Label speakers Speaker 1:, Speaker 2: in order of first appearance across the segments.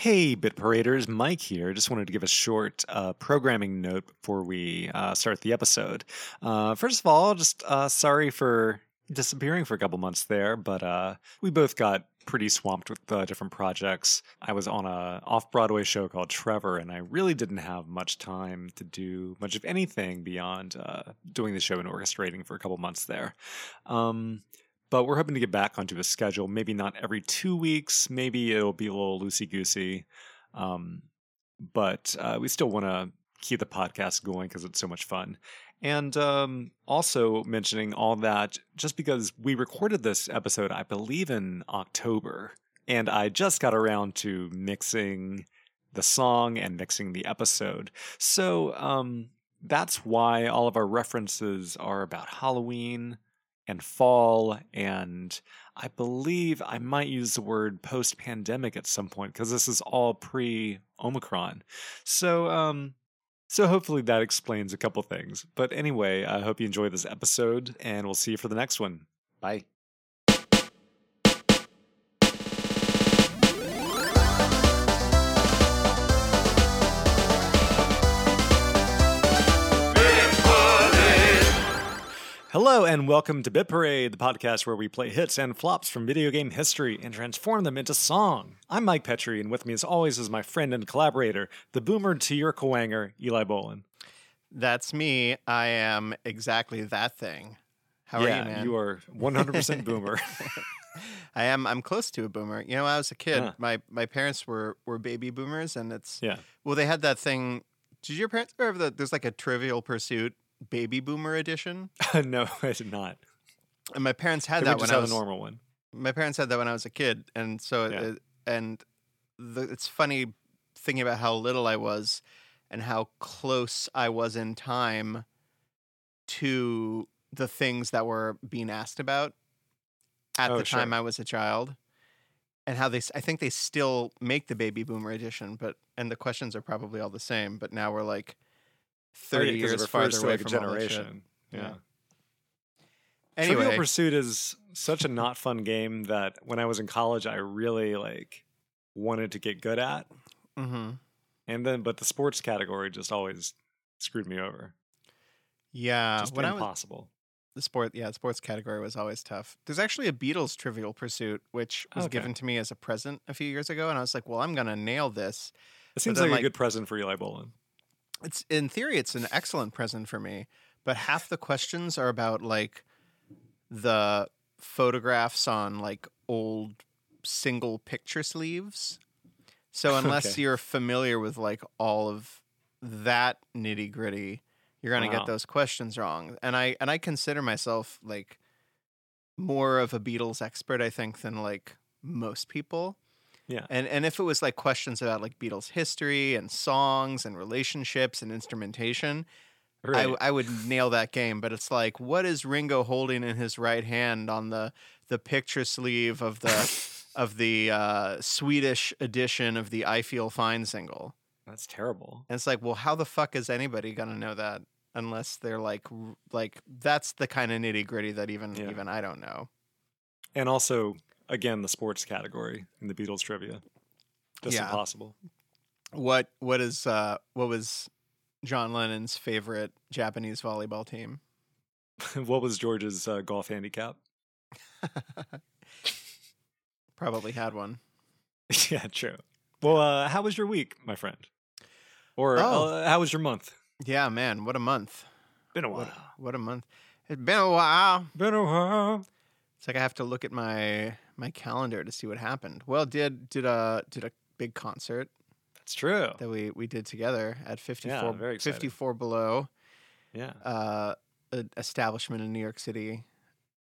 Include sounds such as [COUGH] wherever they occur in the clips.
Speaker 1: Hey, Bit Paraders, Mike here. Just wanted to give a short uh, programming note before we uh, start the episode. Uh, first of all, just uh, sorry for disappearing for a couple months there, but uh, we both got pretty swamped with uh, different projects. I was on a off Broadway show called Trevor, and I really didn't have much time to do much of anything beyond doing the show and orchestrating for a couple months there. Um, but we're hoping to get back onto a schedule. Maybe not every two weeks. Maybe it'll be a little loosey goosey. Um, but uh, we still want to keep the podcast going because it's so much fun. And um, also mentioning all that just because we recorded this episode, I believe, in October. And I just got around to mixing the song and mixing the episode. So um, that's why all of our references are about Halloween and fall and I believe I might use the word post pandemic at some point because this is all pre Omicron. So um so hopefully that explains a couple things. But anyway, I hope you enjoy this episode and we'll see you for the next one. Bye. Hello and welcome to Bit Parade, the podcast where we play hits and flops from video game history and transform them into song. I'm Mike Petrie, and with me as always is my friend and collaborator, the boomer to your Kuwanger, Eli Bolin.
Speaker 2: That's me. I am exactly that thing. How
Speaker 1: yeah,
Speaker 2: are you, man?
Speaker 1: You are 100% boomer. [LAUGHS]
Speaker 2: I am. I'm close to a boomer. You know, when I was a kid, my my parents were were baby boomers, and it's
Speaker 1: yeah.
Speaker 2: Well, they had that thing. Did your parents ever have the? There's like a Trivial Pursuit baby boomer edition. [LAUGHS]
Speaker 1: no, I did not.
Speaker 2: And my parents had that
Speaker 1: when
Speaker 2: I was
Speaker 1: a normal one.
Speaker 2: My parents had that when I was a kid, and so
Speaker 1: Yeah.
Speaker 2: it, and the, it's funny thinking about how little I was and how close I was in time to the things that were being asked about at
Speaker 1: Oh,
Speaker 2: the time
Speaker 1: sure.
Speaker 2: I was a child. And how they, I think they still make the baby boomer edition, but and the questions are probably all the same. But now we're like
Speaker 1: Oh, yeah,
Speaker 2: thirty
Speaker 1: it
Speaker 2: years farther away from
Speaker 1: generation. Yeah.
Speaker 2: Yeah.
Speaker 1: Trivial Pursuit is such a not fun game that when I was in college, I really like wanted to get good at,
Speaker 2: hmm
Speaker 1: and then but the sports category just always screwed me over.
Speaker 2: yeah,
Speaker 1: just
Speaker 2: when I was
Speaker 1: impossible.
Speaker 2: the sport, yeah, the sports category was always tough. There's actually a Beatles Trivial Pursuit, which was
Speaker 1: Okay.
Speaker 2: given to me as a present a few years ago, and I was like, well, I'm gonna nail this.
Speaker 1: It seems
Speaker 2: then,
Speaker 1: like,
Speaker 2: like-
Speaker 1: a good present for Eli Bolin.
Speaker 2: It's in theory, it's an excellent present for me, but half the questions are about like the photographs on like old single picture sleeves. So [LAUGHS] unless
Speaker 1: Okay.
Speaker 2: you're familiar with like all of that nitty gritty, you're gonna
Speaker 1: Wow.
Speaker 2: get those questions wrong. And I and I consider myself like more of a Beatles expert, I think, than like most people.
Speaker 1: Yeah.
Speaker 2: And and if it was like questions about like Beatles history and songs and relationships and instrumentation,
Speaker 1: Right.
Speaker 2: I, I would nail that game. But it's like, what is Ringo holding in his right hand on the the picture sleeve of the [LAUGHS] of the uh, Swedish edition of the "I Feel Fine" single?
Speaker 1: That's terrible.
Speaker 2: And it's like, well, how the fuck is anybody gonna know that unless they're like like that's the kind of nitty gritty that even
Speaker 1: Yeah.
Speaker 2: even I don't know.
Speaker 1: And also, again, the sports category in the Beatles trivia. Just
Speaker 2: Yeah.
Speaker 1: impossible.
Speaker 2: What what is uh what was John Lennon's favorite Japanese volleyball team? [LAUGHS]
Speaker 1: what was George's uh, golf handicap? [LAUGHS]
Speaker 2: Probably had one. [LAUGHS]
Speaker 1: yeah, true. Well, uh, how was your week, my friend? Or
Speaker 2: Oh.
Speaker 1: uh, how was your month?
Speaker 2: Yeah, man, what a month.
Speaker 1: Been a while.
Speaker 2: What, what a month. It's been a while.
Speaker 1: Been a while.
Speaker 2: It's like I have to look at my my calendar to see what happened. Well, did did a did a big concert
Speaker 1: That's true.
Speaker 2: that we we did together at 54
Speaker 1: Yeah, very
Speaker 2: 54 below
Speaker 1: Yeah.
Speaker 2: uh an establishment in New York City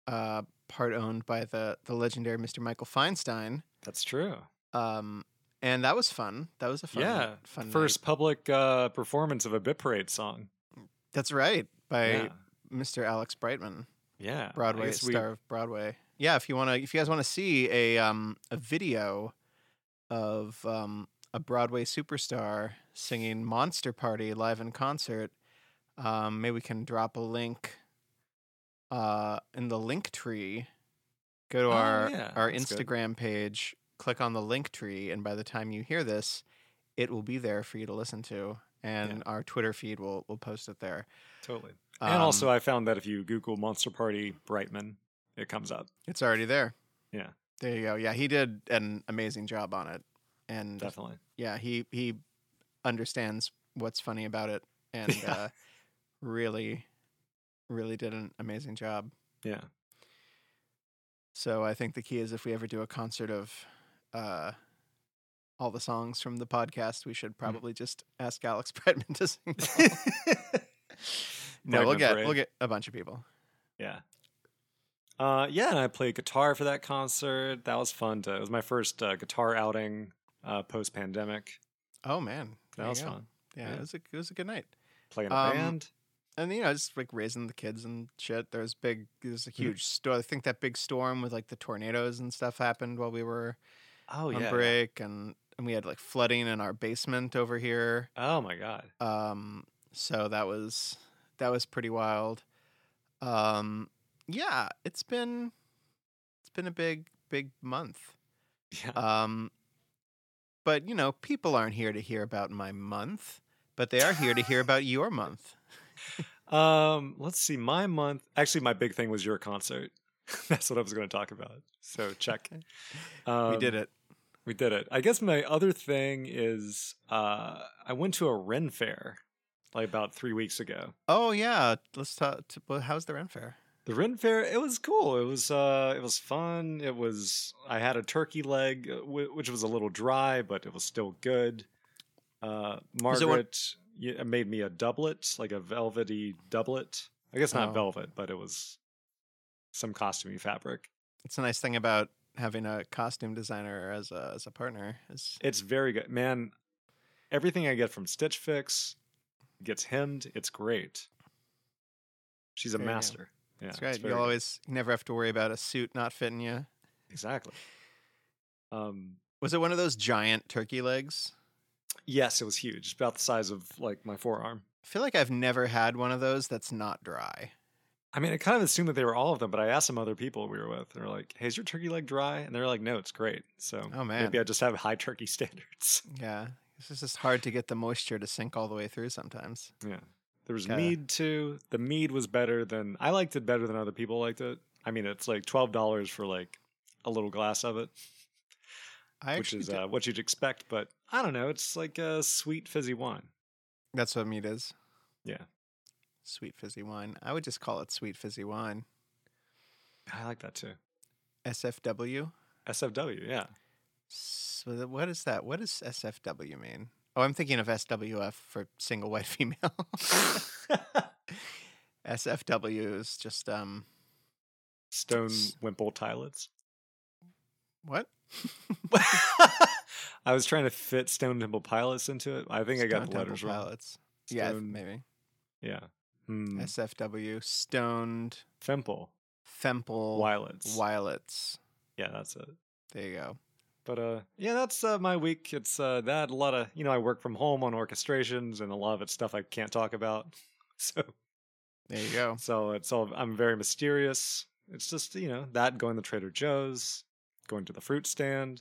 Speaker 2: uh part owned by the the legendary Mr. Michael Feinstein.
Speaker 1: That's true.
Speaker 2: Um and that was fun. That was a fun
Speaker 1: yeah.
Speaker 2: fun
Speaker 1: First
Speaker 2: night.
Speaker 1: public uh, performance of a Bit Parade song.
Speaker 2: That's right by
Speaker 1: yeah.
Speaker 2: Mr. Alex Brightman.
Speaker 1: Yeah.
Speaker 2: Broadway
Speaker 1: guess we-
Speaker 2: star of Broadway. Yeah, if you want to, if you guys want to see a um a video of um a Broadway superstar singing "Monster Party" live in concert, um, maybe we can drop a link uh in the link tree. Go to
Speaker 1: Oh,
Speaker 2: our
Speaker 1: yeah,
Speaker 2: our
Speaker 1: that's good.
Speaker 2: Instagram page, click on the link tree, and by the time you hear this, it will be there for you to listen to, and
Speaker 1: Yeah.
Speaker 2: our Twitter feed will will post it there.
Speaker 1: Totally. and also,
Speaker 2: Um,
Speaker 1: I found that if you Google Monster Party Brightman, it comes up.
Speaker 2: it's already there.
Speaker 1: Yeah.
Speaker 2: There you go. Yeah, he did an amazing job on it, and
Speaker 1: Definitely.
Speaker 2: yeah, he he understands what's funny about it, and [LAUGHS]
Speaker 1: Yeah.
Speaker 2: uh, really, really did an amazing job.
Speaker 1: Yeah.
Speaker 2: So I think the key is if we ever do a concert of uh, all the songs from the podcast, we
Speaker 1: Mm-hmm.
Speaker 2: should probably just ask Alex [LAUGHS] Brightman to sing. no, [LAUGHS] we'll get
Speaker 1: Parade.
Speaker 2: we'll get a bunch of people.
Speaker 1: Yeah. Uh, yeah, and I played guitar for that concert. That was fun. To, it was my first uh, guitar outing uh, post pandemic.
Speaker 2: Oh man,
Speaker 1: That was
Speaker 2: go.
Speaker 1: fun.
Speaker 2: Yeah,
Speaker 1: Yeah.
Speaker 2: it was a it was a good night.
Speaker 1: Playing a
Speaker 2: Um,
Speaker 1: band.
Speaker 2: And you know, just like raising the kids and shit. There's big. There's a
Speaker 1: Mm-hmm.
Speaker 2: huge storm. I think that big storm with like the tornadoes and stuff happened while we were
Speaker 1: Oh
Speaker 2: on
Speaker 1: yeah.
Speaker 2: break, and and we had like flooding in our basement over here.
Speaker 1: Oh my god.
Speaker 2: Um, so that was that was pretty wild. Um, yeah, it's been it's been a big big month.
Speaker 1: Yeah.
Speaker 2: Um, but you know, people aren't here to hear about my month, but they are here to hear about your month. [LAUGHS]
Speaker 1: Um, let's see. My month. Actually, my big thing was your concert. [LAUGHS] That's what I was going to talk about. So check. Um,
Speaker 2: we did it.
Speaker 1: We did it. I guess my other thing is uh, I went to a Ren fair like about three weeks ago.
Speaker 2: Oh yeah, let's talk. t- well, How's the Ren Fair?
Speaker 1: The Ren fair, it was cool. It was uh, it was fun. It was. I had a turkey leg, uh, which was a little dry, but it was still good. Uh,
Speaker 2: Was it one-
Speaker 1: Margaret yeah, made me a doublet, like a velvety doublet. I guess not
Speaker 2: Oh.
Speaker 1: velvet, but it was some costumey fabric.
Speaker 2: It's a nice thing about having a costume designer as a as a partner. Is
Speaker 1: It's very good, man. Everything I get from Stitch Fix gets hemmed. It's great. She's a
Speaker 2: There
Speaker 1: master. Yeah,
Speaker 2: it's great. You'll always you never have to worry about a suit not fitting you.
Speaker 1: exactly. Um,
Speaker 2: Was it one of those giant turkey legs?
Speaker 1: yes, it was huge, about the size of like my forearm.
Speaker 2: I feel like I've never had one of those that's not dry.
Speaker 1: I mean, I kind of assumed that they were all of them, but I asked some other people we were with. They're like, "Hey, is your turkey leg dry?" And they're like, "No, it's great." So
Speaker 2: Oh, man.
Speaker 1: maybe I just have high turkey [LAUGHS] standards.
Speaker 2: Yeah. It's just hard to get the moisture to sink all the way through sometimes.
Speaker 1: yeah, there was
Speaker 2: Gotta-
Speaker 1: mead too. The mead was better than I liked it better than other people liked it. I mean, it's like twelve dollars for like a little glass of it,
Speaker 2: I
Speaker 1: which is uh, what you'd expect. But I don't know. It's like a sweet fizzy wine.
Speaker 2: that's what mead is.
Speaker 1: Yeah,
Speaker 2: Sweet fizzy wine. I would just call it sweet fizzy wine.
Speaker 1: I like that too.
Speaker 2: SFW.
Speaker 1: SFW. Yeah.
Speaker 2: So what is that? What does SFW mean? Oh, I'm thinking of SWF for single white [LAUGHS] female. [LAUGHS] SFW is just um
Speaker 1: Stone Wimple Tilets.
Speaker 2: what? [LAUGHS]
Speaker 1: I was trying to fit Stone Temple Pilots into it. I think I got
Speaker 2: Stone
Speaker 1: the letters
Speaker 2: Temple
Speaker 1: wrong.
Speaker 2: Pilots. Yeah,
Speaker 1: Stone-
Speaker 2: maybe.
Speaker 1: Yeah. Hmm.
Speaker 2: SFW. Stoned
Speaker 1: Femple.
Speaker 2: Femple
Speaker 1: Wilets.
Speaker 2: Wilets.
Speaker 1: Yeah, that's it.
Speaker 2: There you go.
Speaker 1: But uh yeah, that's uh, my week. It's uh that a lot of you know, I work from home on orchestrations and a lot of it's stuff I can't talk about. [LAUGHS] So
Speaker 2: There you go.
Speaker 1: so it's all I'm very mysterious. It's just, you know, that going to Trader Joe's, going to the fruit stand.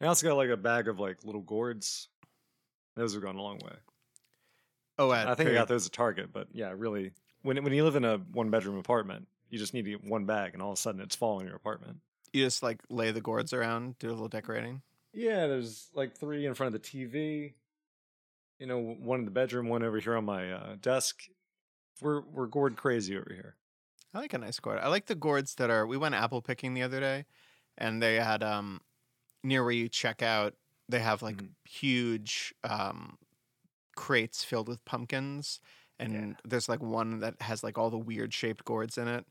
Speaker 1: I also got like a bag of like little gourds. Those have gone a long way.
Speaker 2: Oh, at
Speaker 1: I think I got those at Target, but yeah, really, when when you live in a one bedroom apartment, you just need to get one bag, and all of a sudden it's falling in your apartment.
Speaker 2: You just like lay the gourds around, do a little decorating.
Speaker 1: Yeah, there's like three in front of the TV. You know, one in the bedroom, one over here on my uh, desk. We're we're gourd crazy over here.
Speaker 2: I like a nice gourd. I like the gourds that are. We went apple picking the other day, and they had um near where you check out. They have like
Speaker 1: Mhm.
Speaker 2: huge um crates filled with pumpkins, and
Speaker 1: Yeah.
Speaker 2: there's like one that has like all the weird shaped gourds in it,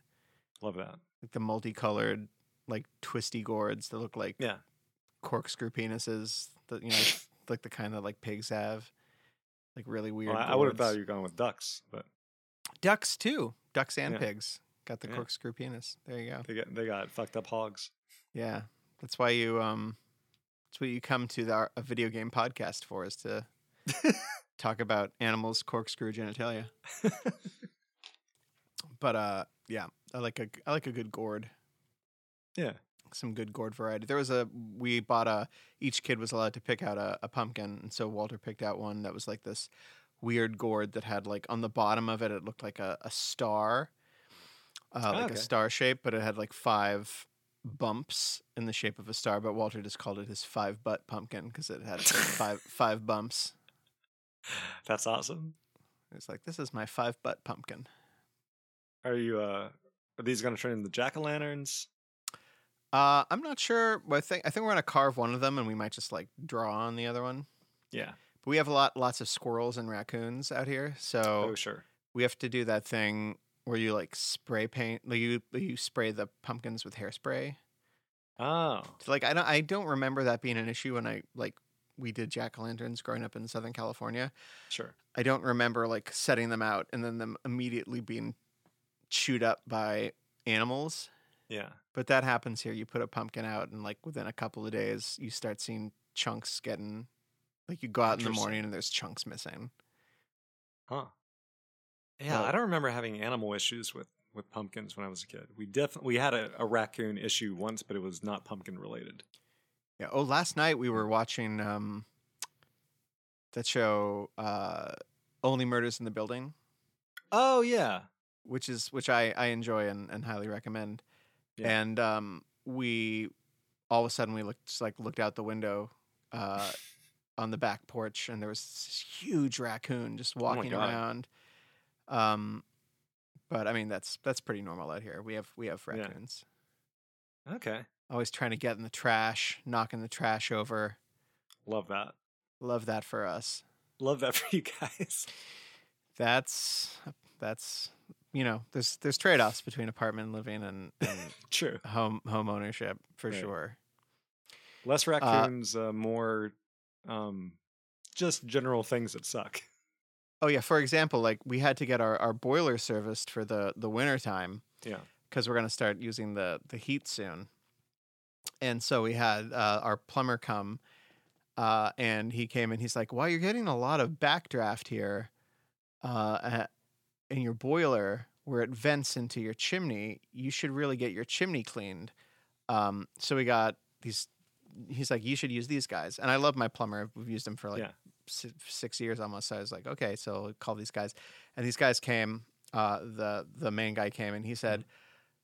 Speaker 1: Love that.
Speaker 2: like the multicolored like twisty gourds that look like
Speaker 1: Yeah,
Speaker 2: corkscrew penises. That you know, [LAUGHS] like the kind that like pigs have. Like really weird.
Speaker 1: well, I, would have thought you were going with ducks, but
Speaker 2: ducks too. Ducks and
Speaker 1: Yeah.
Speaker 2: pigs got the
Speaker 1: Yeah.
Speaker 2: corkscrew penis. There you go.
Speaker 1: they got they got fucked up hogs.
Speaker 2: Yeah, that's why you um, that's what you come to the a video game podcast for is to [LAUGHS] talk about animals' corkscrew genitalia. [LAUGHS] But uh, yeah, I like a I like a good gourd.
Speaker 1: Yeah,
Speaker 2: some good gourd variety. There was a we bought a each kid was allowed to pick out a, a pumpkin, and so Walter picked out one that was like this weird gourd that had like on the bottom of it it looked like a, a star, uh, like
Speaker 1: okay.
Speaker 2: a star shape, but it had like five bumps in the shape of a star. But Walter just called it his five butt pumpkin because it had like, five [LAUGHS] five bumps.
Speaker 1: That's awesome.
Speaker 2: It's like this is my five butt pumpkin.
Speaker 1: Are you? uh Are these going to turn into jack o' lanterns?
Speaker 2: Uh, I'm not sure. I think I think we're gonna carve one of them, and we might just like draw on the other one.
Speaker 1: Yeah.
Speaker 2: But we have a lot, lots of squirrels and raccoons out here, so
Speaker 1: Oh, sure.
Speaker 2: we have to do that thing where you like spray paint, like you you spray the pumpkins with hairspray.
Speaker 1: Oh,
Speaker 2: So, like I don't I don't remember that being an issue when I like we did jack o' lanterns growing up in Southern California.
Speaker 1: sure.
Speaker 2: I don't remember like setting them out and then them immediately being chewed up by animals.
Speaker 1: Yeah.
Speaker 2: But that happens here. You put a pumpkin out, and like within a couple of days, you start seeing chunks getting. Like you go out in the morning and there's chunks missing.
Speaker 1: Huh. Yeah, I don't remember having animal issues with with pumpkins when I was a kid. We definitely we had a, a raccoon issue once, but it was not pumpkin related.
Speaker 2: Yeah. Oh, last night we were watching um, that show, uh, Only Murders in the Building,
Speaker 1: Oh yeah.
Speaker 2: which is which I I enjoy and, and highly recommend.
Speaker 1: Yeah.
Speaker 2: And um, we all of a sudden we looked just like looked out the window. Uh, on the back porch, and there was this huge raccoon just walking
Speaker 1: God.
Speaker 2: around. Um, but I mean that's that's pretty normal out here. We have we have
Speaker 1: Yeah.
Speaker 2: raccoons.
Speaker 1: Okay.
Speaker 2: Always trying to get in the trash, knocking the trash over.
Speaker 1: Love that.
Speaker 2: Love that for us.
Speaker 1: Love that [LAUGHS] for you guys.
Speaker 2: That's that's you know there's there's trade offs between apartment living and, and [LAUGHS]
Speaker 1: True.
Speaker 2: home home ownership for
Speaker 1: Right.
Speaker 2: sure.
Speaker 1: Less raccoons, uh, more um just general things that suck.
Speaker 2: Oh yeah, for example, like we had to get our, our boiler serviced for the the winter time.
Speaker 1: Yeah.
Speaker 2: because we're going to start using the the heat soon. And so we had uh, our plumber come, uh, and he came and he's like, "Well, you're getting a lot of backdraft here, uh, in your boiler where it vents into your chimney. You should really get your chimney cleaned." Um, so we got these. He's like, "You should use these guys," and I love my plumber. We've used him for like
Speaker 1: Yeah.
Speaker 2: si- six years almost. So I was like, "Okay," so call these guys, and these guys came. Uh, the the main guy came and he said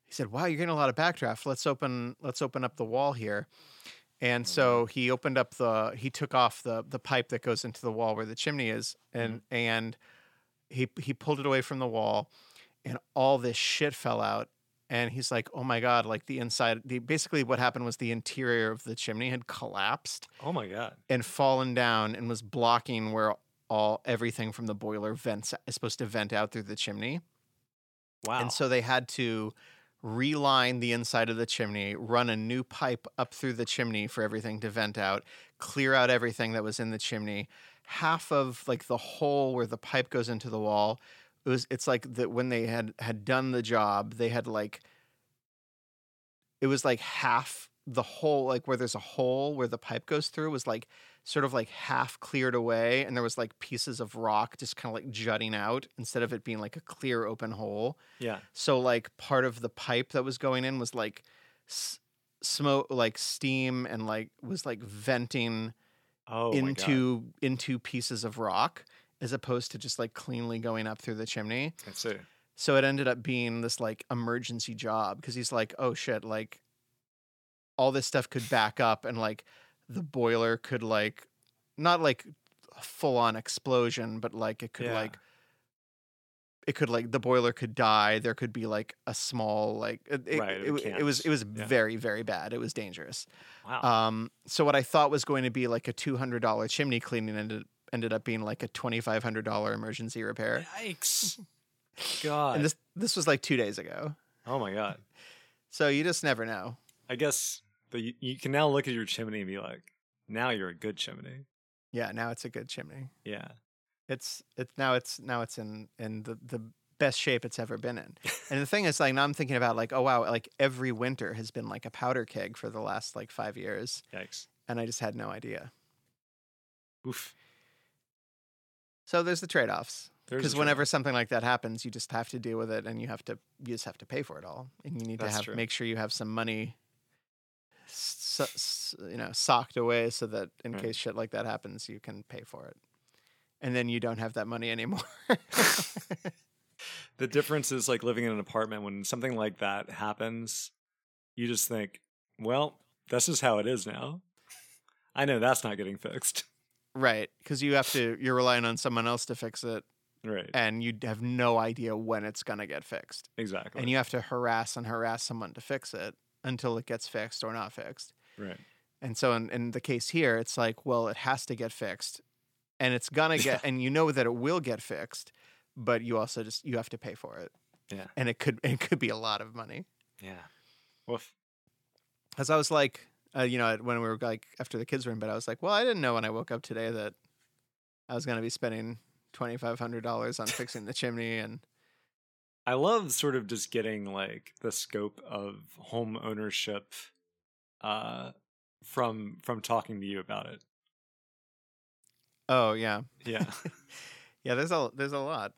Speaker 2: he said, "Wow, you're getting a lot of backdraft. Let's open let's open up the wall here." And so he opened up the he took off the the pipe that goes into the wall where the chimney is and and he he pulled it away from the wall and all this shit fell out and he's like, "Oh my god, like the inside the basically what happened was the interior of the chimney had collapsed
Speaker 1: Oh my god.
Speaker 2: and fallen down and was blocking where all everything from the boiler vents is supposed to vent out through the chimney."
Speaker 1: Wow.
Speaker 2: And so they had to reline the inside of the chimney, run a new pipe up through the chimney for everything to vent out, clear out everything that was in the chimney. Half of like the hole where the pipe goes into the wall, it was it's like that when they had had done the job, they had like it was like half the hole like where there's a hole where the pipe goes through was like sort of like half cleared away and there was like pieces of rock just kind of like jutting out instead of it being like a clear open hole
Speaker 1: yeah.
Speaker 2: so like part of the pipe that was going in was like s- smoke like steam and like was like venting
Speaker 1: Oh
Speaker 2: into into pieces of rock as opposed to just like cleanly going up through the chimney
Speaker 1: I see.
Speaker 2: so it ended up being this like emergency job because he's like, oh shit, like all this stuff could back up and like the boiler could like not like a full on explosion, but like it could
Speaker 1: Yeah.
Speaker 2: like it could like the boiler could die. There could be like a small like it,
Speaker 1: Right,
Speaker 2: it,
Speaker 1: it
Speaker 2: it was it was
Speaker 1: Yeah.
Speaker 2: very very bad. It was dangerous.
Speaker 1: Wow.
Speaker 2: Um, so what I thought was going to be like a two hundred dollar chimney cleaning ended ended up being like a twenty five hundred dollar emergency repair.
Speaker 1: Yikes. [LAUGHS] God.
Speaker 2: And this this was like two days ago.
Speaker 1: oh my god.
Speaker 2: So you just never know.
Speaker 1: I guess the, you, you can now look at your chimney and be like, now you're a good chimney.
Speaker 2: Yeah, now it's a good chimney.
Speaker 1: Yeah.
Speaker 2: It's it's now it's now it's in in the the best shape it's ever been in. And the thing is like now I'm thinking about like oh wow, like every winter has been like a powder keg for the last like 5 years
Speaker 1: Yikes.
Speaker 2: and I just had no idea.
Speaker 1: Oof.
Speaker 2: So there's the trade-offs. Because whenever something like that happens, you just have to deal with it and you have to you just have to pay for it all. And you need
Speaker 1: That's
Speaker 2: to have
Speaker 1: true.
Speaker 2: make sure you have some money s- s- you know socked away so that in
Speaker 1: Right.
Speaker 2: case shit like that happens, you can pay for it. And then you don't have that money anymore. [LAUGHS]
Speaker 1: The difference is like living in an apartment when something like that happens, you just think, well, that's just how it is now. I know that's not getting fixed.
Speaker 2: right, because you have to you're relying on someone else to fix it
Speaker 1: Right.
Speaker 2: and you have no idea when it's going to get fixed.
Speaker 1: Exactly.
Speaker 2: And you have to harass and harass someone to fix it until it gets fixed or not fixed.
Speaker 1: right.
Speaker 2: And so in, in the case here, it's like, well, it has to get fixed. And it's gonna get and you know that it will get fixed, but you also just you have to pay for it.
Speaker 1: Yeah.
Speaker 2: And it could it could be a lot of money.
Speaker 1: Yeah. Woof.
Speaker 2: Because I was like, uh, you know, when we were like after the kids were in bed, I was like, well, I didn't know when I woke up today that I was gonna be spending twenty five hundred dollars on fixing the chimney and
Speaker 1: I love sort of just getting like the scope of home ownership uh from from talking to you about it.
Speaker 2: Oh yeah.
Speaker 1: Yeah. [LAUGHS]
Speaker 2: Yeah, there's a there's a lot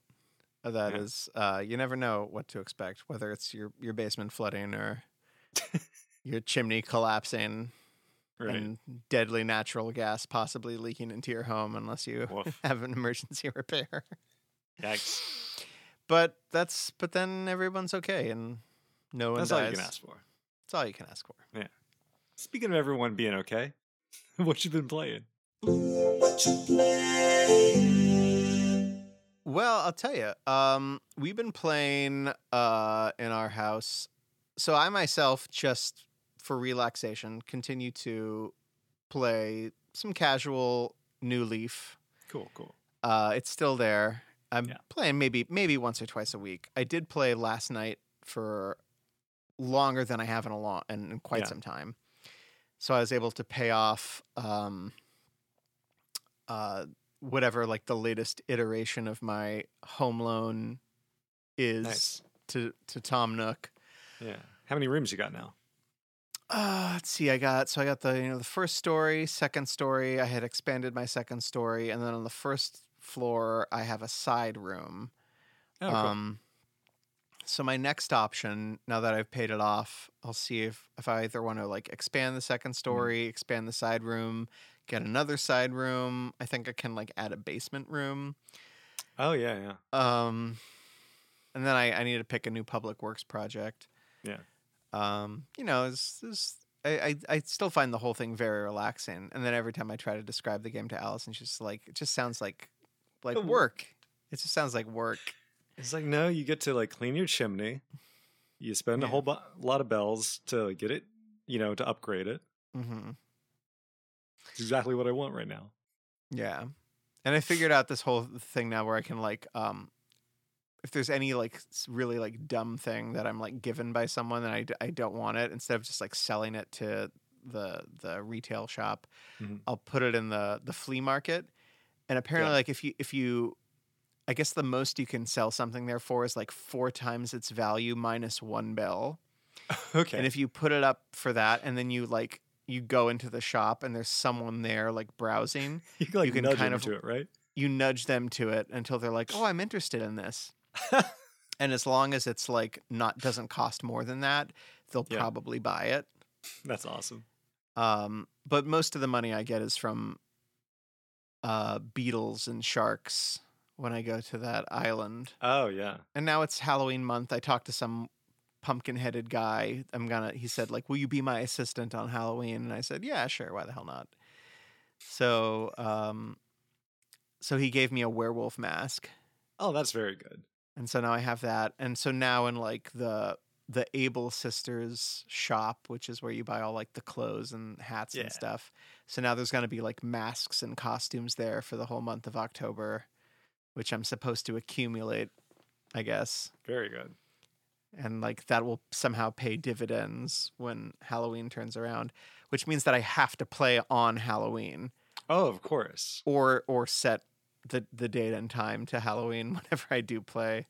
Speaker 2: of that
Speaker 1: Yeah.
Speaker 2: is uh you never know what to expect, whether it's your your basement flooding or [LAUGHS] your chimney collapsing
Speaker 1: right.
Speaker 2: and deadly natural gas possibly leaking into your home unless you
Speaker 1: Woof. [LAUGHS]
Speaker 2: have an emergency repair.
Speaker 1: Yikes.
Speaker 2: But that's but then everyone's okay and no one
Speaker 1: That's
Speaker 2: dies.
Speaker 1: all you can ask for.
Speaker 2: That's all you can ask for. Yeah.
Speaker 1: Speaking of everyone being okay, what you been playing?
Speaker 2: Well, I'll tell you. Um, we've been playing uh, in our house. So I myself, just for relaxation, continue to play some casual New Leaf.
Speaker 1: Cool, cool.
Speaker 2: Uh, it's still there. I'm
Speaker 1: Yeah.
Speaker 2: playing maybe maybe once or twice a week. I did play last night for longer than I have in a long in, in quite
Speaker 1: Yeah.
Speaker 2: some time. So I was able to pay off um, uh, whatever like the latest iteration of my home loan is
Speaker 1: Nice.
Speaker 2: to to Tom Nook.
Speaker 1: Yeah. How many rooms you got now?
Speaker 2: Uh, let's see. I got so I got the you know the first story, second story. I had expanded my second story, and then on the first floor I have a side room.
Speaker 1: Oh, cool.
Speaker 2: Um, so my next option, now that I've paid it off, I'll see if if I either want to like expand the second
Speaker 1: Mm-hmm.
Speaker 2: story, expand the side room, get another side room. I think I can like add a basement room.
Speaker 1: oh yeah, yeah.
Speaker 2: Um, and then I, I need to pick a new public works project.
Speaker 1: Yeah.
Speaker 2: Um, you know, it's, it's, I, I I still find the whole thing very relaxing. And then every time I try to describe the game to Allison, she's like, it just sounds like like
Speaker 1: Oh.
Speaker 2: work. It just sounds like work.
Speaker 1: It's like no, you get to like clean your chimney. You spend a whole lot of bells to get it, you know, to upgrade it.
Speaker 2: hmm
Speaker 1: It's exactly what I want right now.
Speaker 2: Yeah. And I figured out this whole thing now where I can like um if there's any like really like dumb thing that I'm like given by someone and I, d- I don't want it instead of just like selling it to the the retail shop
Speaker 1: Mhm.
Speaker 2: I'll put it in the the flea market and apparently
Speaker 1: Yeah.
Speaker 2: like if you if you I guess the most you can sell something there for is like four times its value minus one bell [LAUGHS]
Speaker 1: okay.
Speaker 2: and if you put it up for that and then you like you go into the shop and there's someone there like browsing [LAUGHS]
Speaker 1: you can, like
Speaker 2: you can
Speaker 1: nudge
Speaker 2: kind
Speaker 1: them
Speaker 2: of-
Speaker 1: to it, right?
Speaker 2: you nudge them to it until they're like, "Oh, I'm interested in this." [LAUGHS] and as long as it's like not doesn't cost more than that, they'll
Speaker 1: Yeah.
Speaker 2: probably buy it.
Speaker 1: That's awesome.
Speaker 2: Um, but most of the money I get is from uh, beetles and sharks when I go to that island.
Speaker 1: Oh yeah.
Speaker 2: And now it's Halloween month. I talked to some pumpkin-headed guy. I'm gonna. He said like, "Will you be my assistant on Halloween?" And I said, "Yeah, sure. Why the hell not?" So, um, so he gave me a werewolf mask.
Speaker 1: Oh, that's very good.
Speaker 2: and so now I have that. And so now in like the the Able Sisters shop, which is where you buy all like the clothes and hats
Speaker 1: Yeah.
Speaker 2: and stuff. So now there's going to be like masks and costumes there for the whole month of October, which I'm supposed to accumulate, I guess.
Speaker 1: Very good.
Speaker 2: And like that will somehow pay dividends when Halloween turns around, which means that I have to play on Halloween
Speaker 1: Oh, of course.
Speaker 2: or or set the the date and time to Halloween [LAUGHS] whenever I do play.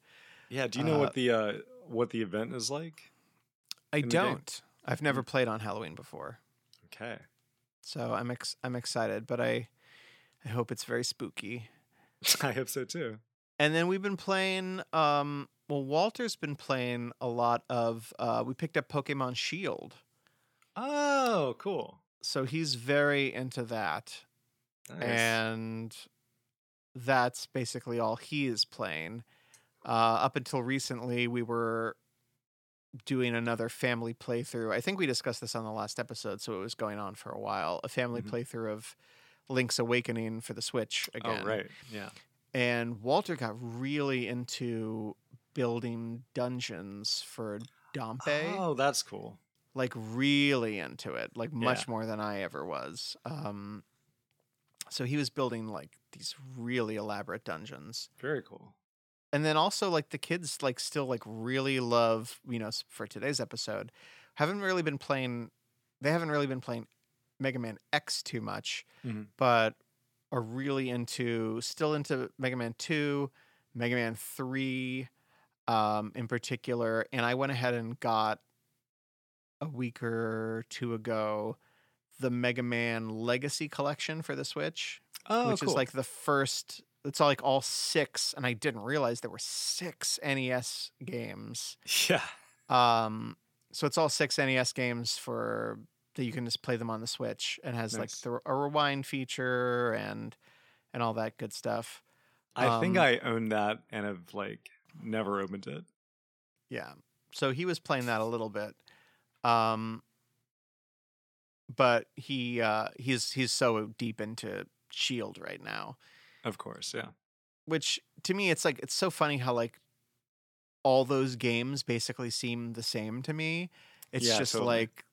Speaker 1: Yeah. Do you know
Speaker 2: Uh,
Speaker 1: what the uh what the event is like?
Speaker 2: I
Speaker 1: in the game?
Speaker 2: don't. I've never played on Halloween before,
Speaker 1: Okay.
Speaker 2: so I'm ex- I'm excited. But I I hope it's very spooky. [LAUGHS]
Speaker 1: I hope so too.
Speaker 2: And then we've been playing. Um, well, Walter's been playing a lot of. Uh, we picked up Pokemon Shield.
Speaker 1: Oh, cool.
Speaker 2: So he's very into that.
Speaker 1: Nice.
Speaker 2: and that's basically all he is playing. Uh, up until recently, we were doing another family playthrough. I think we discussed this on the last episode, so it was going on for a while. A family
Speaker 1: Mhm.
Speaker 2: playthrough of Link's Awakening for the Switch again.
Speaker 1: oh, right. Yeah.
Speaker 2: And Walter got really into building dungeons for Dampé
Speaker 1: Oh, that's cool.
Speaker 2: like really into it, like much
Speaker 1: Yeah.
Speaker 2: more than I ever was. Um, so he was building like these really elaborate dungeons,
Speaker 1: Very cool.
Speaker 2: and then also like the kids like still like really love you know for today's episode haven't really been playing. They haven't really been playing Mega Man X too much,
Speaker 1: Mhm.
Speaker 2: but are really into still into Mega Man Two, Mega Man Three, um, in particular. And I went ahead and got a week or two ago the Mega Man Legacy Collection for the Switch,
Speaker 1: Oh,
Speaker 2: which
Speaker 1: cool.
Speaker 2: is like the first. It's all like all six, and I didn't realize there were six NES games.
Speaker 1: yeah.
Speaker 2: Um, so it's all six NES games for that you can just play them on the Switch, and has like the, a rewind feature and and all that good stuff.
Speaker 1: I think
Speaker 2: Um,
Speaker 1: I own that and have like never opened it.
Speaker 2: Yeah. So he was playing that a little bit. Um but he uh he's he's so deep into Shield right now,
Speaker 1: Of course. Yeah.
Speaker 2: which to me it's like it's so funny how like all those games basically seem the same to me. It's
Speaker 1: Yeah,
Speaker 2: just
Speaker 1: totally.
Speaker 2: like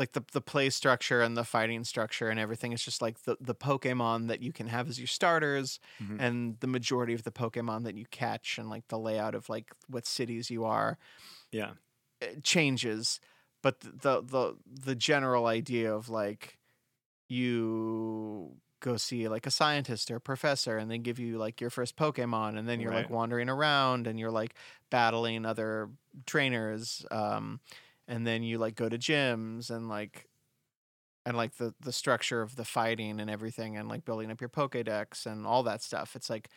Speaker 2: like the the play structure and the fighting structure and everything is just like the the Pokemon that you can have as your starters
Speaker 1: Mhm.
Speaker 2: and the majority of the Pokemon that you catch and like the layout of like what cities you are.
Speaker 1: Yeah.
Speaker 2: it changes, but th- the the the general idea of like you go see like a scientist or a professor and they give you like your first pokemon and then you're like wandering around and you're like battling other trainers um and then you like go to gyms and like and like the the structure of the fighting and everything and like building up your pokédex and all that stuff it's like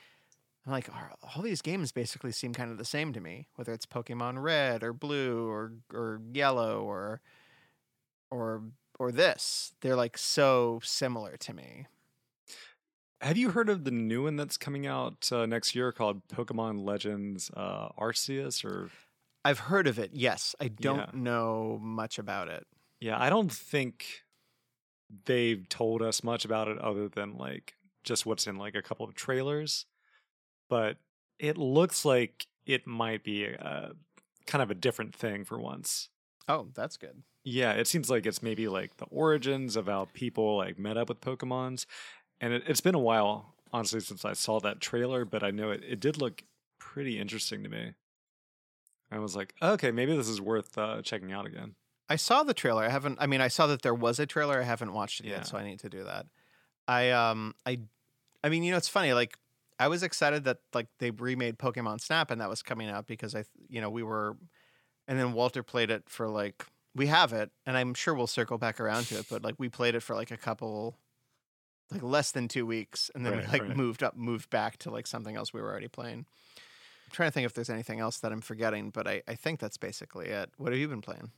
Speaker 2: I'm like all these games basically seem kind of the same to me, whether it's Pokemon Red or Blue or or Yellow or or or this. They're like so similar to me.
Speaker 1: Have you heard of the new one that's coming out uh, next year called Pokemon Legends uh, Arceus? Or
Speaker 2: I've heard of it. Yes, I don't
Speaker 1: Yeah.
Speaker 2: know much about it.
Speaker 1: yeah, I don't think they've told us much about it other than like just what's in like a couple of trailers. But it looks like it might be a, kind of a different thing for once.
Speaker 2: Oh, that's good.
Speaker 1: Yeah, it seems like it's maybe like the origins of how people like met up with Pokemons. And it, it's been a while, honestly, since I saw that trailer, but I know it, it did look pretty interesting to me. I was like, okay, maybe this is worth uh, checking out again.
Speaker 2: I saw the trailer. I haven't. I mean, I saw that there was a trailer. I haven't watched it
Speaker 1: Yeah.
Speaker 2: yet, so I need to do that. I um I, I mean, you know, it's funny. Like, I was excited that like they remade Pokemon Snap and that was coming out because I, you know, we were, and then Walter played it for like we have it, and I'm sure we'll circle back around to it. But like we played it for like a couple, like less than two weeks, and then we like
Speaker 1: right.
Speaker 2: moved up, moved back to like something else we were already playing. Trying to think if there's anything else that I'm forgetting, but I, I think that's basically it. What have you been playing?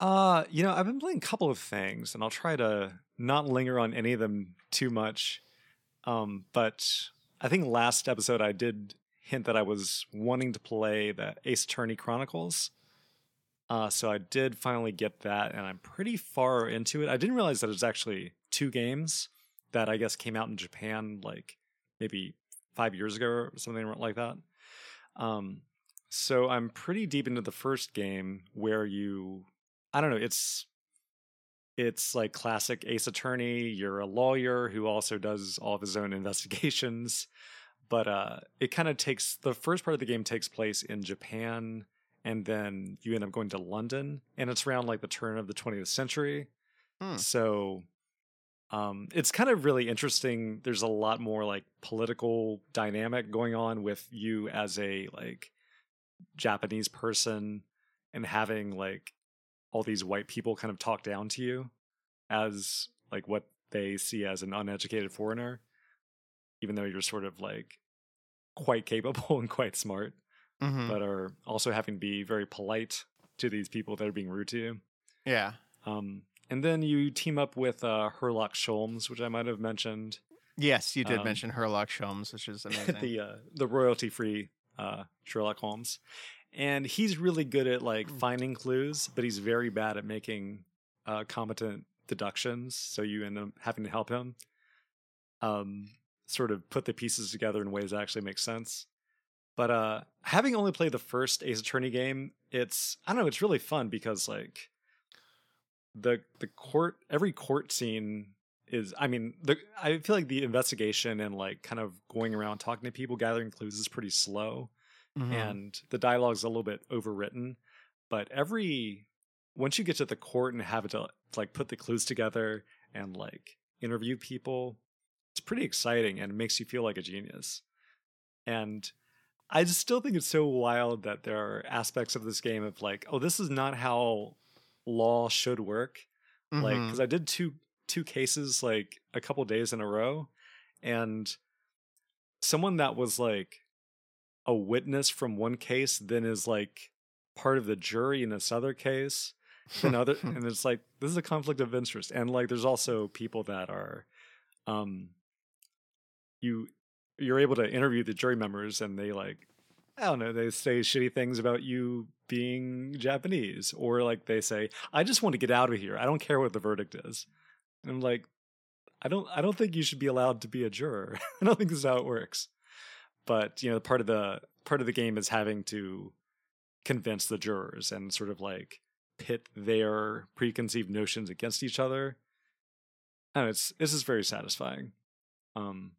Speaker 1: Uh, you know, I've been playing a couple of things, and I'll try to not linger on any of them too much. Um, but I think last episode I did hint that I was wanting to play the Ace Attorney Chronicles. Uh, so I did finally get that, and I'm pretty far into it. I didn't realize that it's actually two games that I guess came out in Japan like maybe five years ago or something like that. Um, so I'm pretty deep into the first game where you I don't know. It's it's like classic Ace Attorney. You're a lawyer who also does all of his own [LAUGHS] investigations, but uh, it kind of takes the first part of the game takes place in Japan, and then you end up going to London, and it's around like the turn of the 20th century.
Speaker 2: Hmm.
Speaker 1: So um, it's kind of really interesting. There's a lot more like political dynamic going on with you as a like Japanese person and having like all these white people kind of talk down to you as like what they see as an uneducated foreigner, even though you're sort of like quite capable [LAUGHS] and quite smart,
Speaker 2: Mm-hmm.
Speaker 1: but are also having to be very polite to these people that are being rude to you.
Speaker 2: Yeah.
Speaker 1: Um, and then you team up with uh, Herlock Sholmes, which I might have mentioned.
Speaker 2: Yes, you did
Speaker 1: Um,
Speaker 2: mention Herlock Sholmes, which is [LAUGHS] amazing.
Speaker 1: the uh, the royalty free uh, Sherlock Holmes, and he's really good at like
Speaker 2: Mm.
Speaker 1: finding clues, but he's very bad at making uh, competent deductions. So you end up having to help him um, sort of put the pieces together in ways that actually make sense. But uh, having only played the first Ace Attorney game, it's I don't know, it's really fun because like the the court every court scene is I mean the I feel like the investigation and like kind of going around talking to people gathering clues is pretty slow.
Speaker 2: Mhm.
Speaker 1: and the dialogue's a little bit overwritten. But every once you get to the court and have to like put the clues together and like interview people it's pretty exciting and it makes you feel like a genius. And i just still think it's so wild that there are aspects of this game of like oh this is not how law should work like
Speaker 2: Mhm.
Speaker 1: because i did two two cases like a couple days in a row and someone that was like a witness from one case then is like part of the jury in this other case and other [LAUGHS] and it's like this is a conflict of interest and like there's also people that are um you you're able to interview the jury members and they like I don't know, they say shitty things about you being Japanese or like they say I just want to get out of here. I don't care what the verdict is. And I'm like I don't I don't think you should be allowed to be a juror. [LAUGHS] I don't think this is how it works. But, you know, part of the part of the game is having to convince the jurors and sort of like pit their preconceived notions against each other. And it's this is very satisfying. Um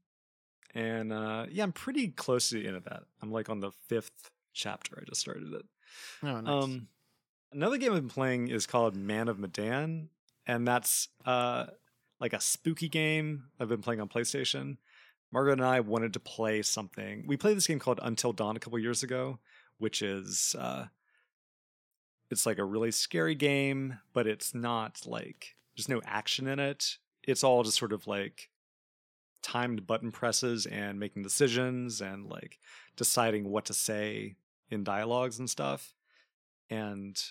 Speaker 1: and uh yeah, I'm pretty close to the end of that. I'm like on the fifth chapter. I just started it.
Speaker 2: oh, nice.
Speaker 1: Um, another game I've been playing is called Man of Medan, and that's uh like a spooky game I've been playing on PlayStation. Margaret and I wanted to play something. We played this game called Until Dawn a couple years ago, which is uh it's like a really scary game, but it's not like there's no action in it. It's all just sort of like timed button presses and making decisions and like deciding what to say in dialogues and stuff. And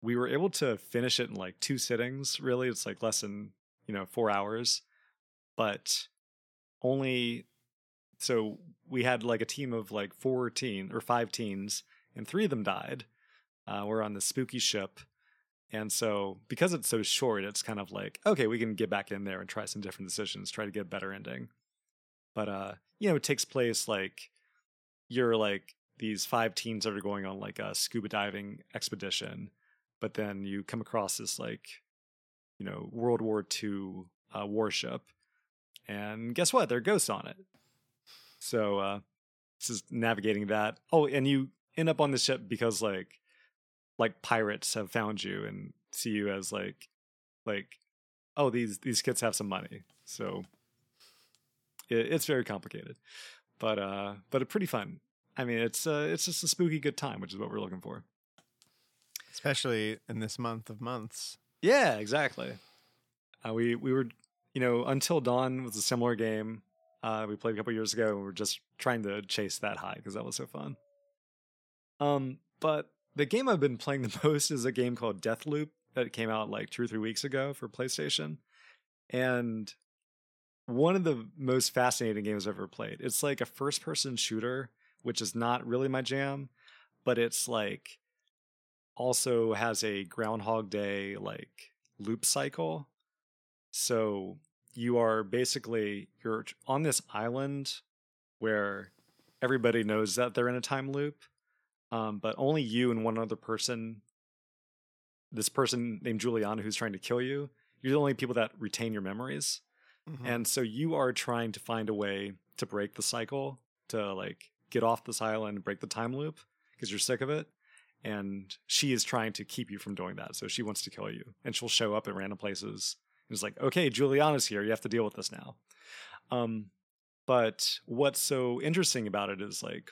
Speaker 1: we were able to finish it in like two sittings, really. It's like less than, you know, four hours. But only so we had like a team of like four teen or five teens, and three of them died. Uh, we're on the spooky ship. And so, because it's so short, it's kind of like, okay, we can get back in there and try some different decisions, try to get a better ending. But, uh, you know, it takes place like you're like these five teens that are going on like a scuba diving expedition, but then you come across this like, you know, World War II uh, warship, and guess what? There are ghosts on it. So uh, this is navigating that. Oh, and you end up on the ship because like, like pirates have found you and see you as like, like, oh these these kids have some money. So it, it's very complicated, but uh, but pretty fun. I mean, it's uh, it's just a spooky good time, which is what we're looking for.
Speaker 2: Especially in this month of months.
Speaker 1: Yeah, exactly. Uh, we we were, you know, Until Dawn was a similar game uh, we played a couple years ago, and we are just trying to chase that high because that was so fun. Um, but the game I've been playing the [LAUGHS] most is a game called Deathloop that came out like two or three weeks ago for PlayStation, and one of the most fascinating games I've ever played. It's like a first-person shooter, which is not really my jam, but it's like also has a Groundhog Day like loop cycle. So you are basically you're on this island where everybody knows that they're in a time loop, um, but only you and one other person. This person named Juliana who's trying to kill you. You're the only people that retain your memories,
Speaker 2: Mhm.
Speaker 1: and so you are trying to find a way to break the cycle to like get off this island and break the time loop because you're sick of it and she is trying to keep you from doing that. So she wants to kill you, and she'll show up at random places. And it's like, okay, Juliana's here. You have to deal with this now. Um, but what's so interesting about it is like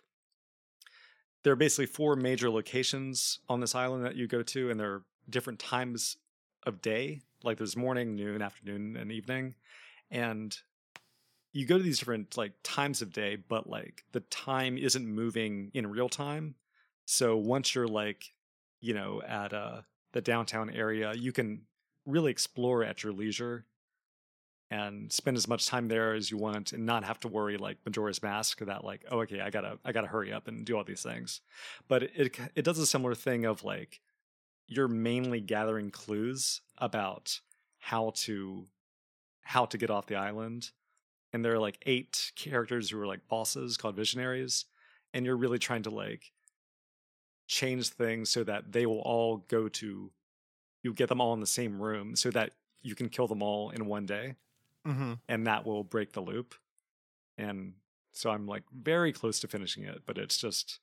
Speaker 1: there are basically four major locations on this island that you go to, and there are different times of day. Like there's morning, noon, afternoon, and evening, and you go to these different like times of day, but like the time isn't moving in real time. So once you're like, you know, at uh the downtown area, you can really explore at your leisure and spend as much time there as you want and not have to worry like Majora's Mask that like oh okay I gotta I gotta hurry up and do all these things, but it it does a similar thing of like you're mainly gathering clues about how to how to get off the island and there are like eight characters who are like bosses called visionaries and you're really trying to like change things so that they will all go to you get them all in the same room so that you can kill them all in one day
Speaker 2: Mm-hmm.
Speaker 1: and that will break the loop and so i'm like very close to finishing it but it's just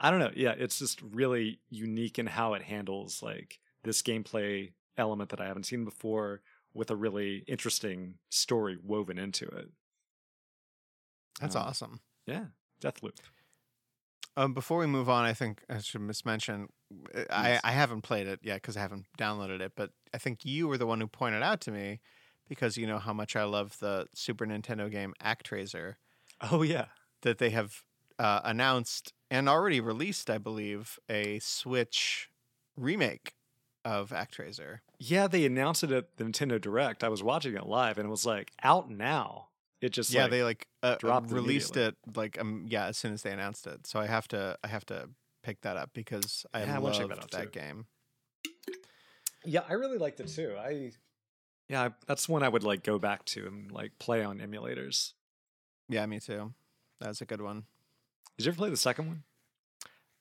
Speaker 1: i don't know yeah it's just really unique in how it handles like this gameplay element that i haven't seen before with a really interesting story woven into it
Speaker 2: That's
Speaker 1: Um,
Speaker 2: awesome.
Speaker 1: yeah deathloop
Speaker 2: Um, before we move on, I think I should mismention. uh, I, I haven't played it yet because I haven't downloaded it, but I think you were the one who pointed out to me because you know how much I love the Super Nintendo game Actraiser
Speaker 1: oh yeah
Speaker 2: that they have uh, announced and already released, I believe, a Switch remake of Actraiser.
Speaker 1: yeah they announced it at the nintendo direct i was watching it live and it was like out now it just
Speaker 2: yeah,
Speaker 1: like,
Speaker 2: they like uh,
Speaker 1: dropped
Speaker 2: released it like um yeah as soon as they announced it. So I have to I have to pick that up because I
Speaker 1: Yeah, I wanna
Speaker 2: loved
Speaker 1: check that
Speaker 2: that, game.
Speaker 1: Yeah, I really liked it too. I yeah, that's one I would like go back to and like play on emulators.
Speaker 2: Yeah, me too. That was a good one.
Speaker 1: Did you ever play the second one?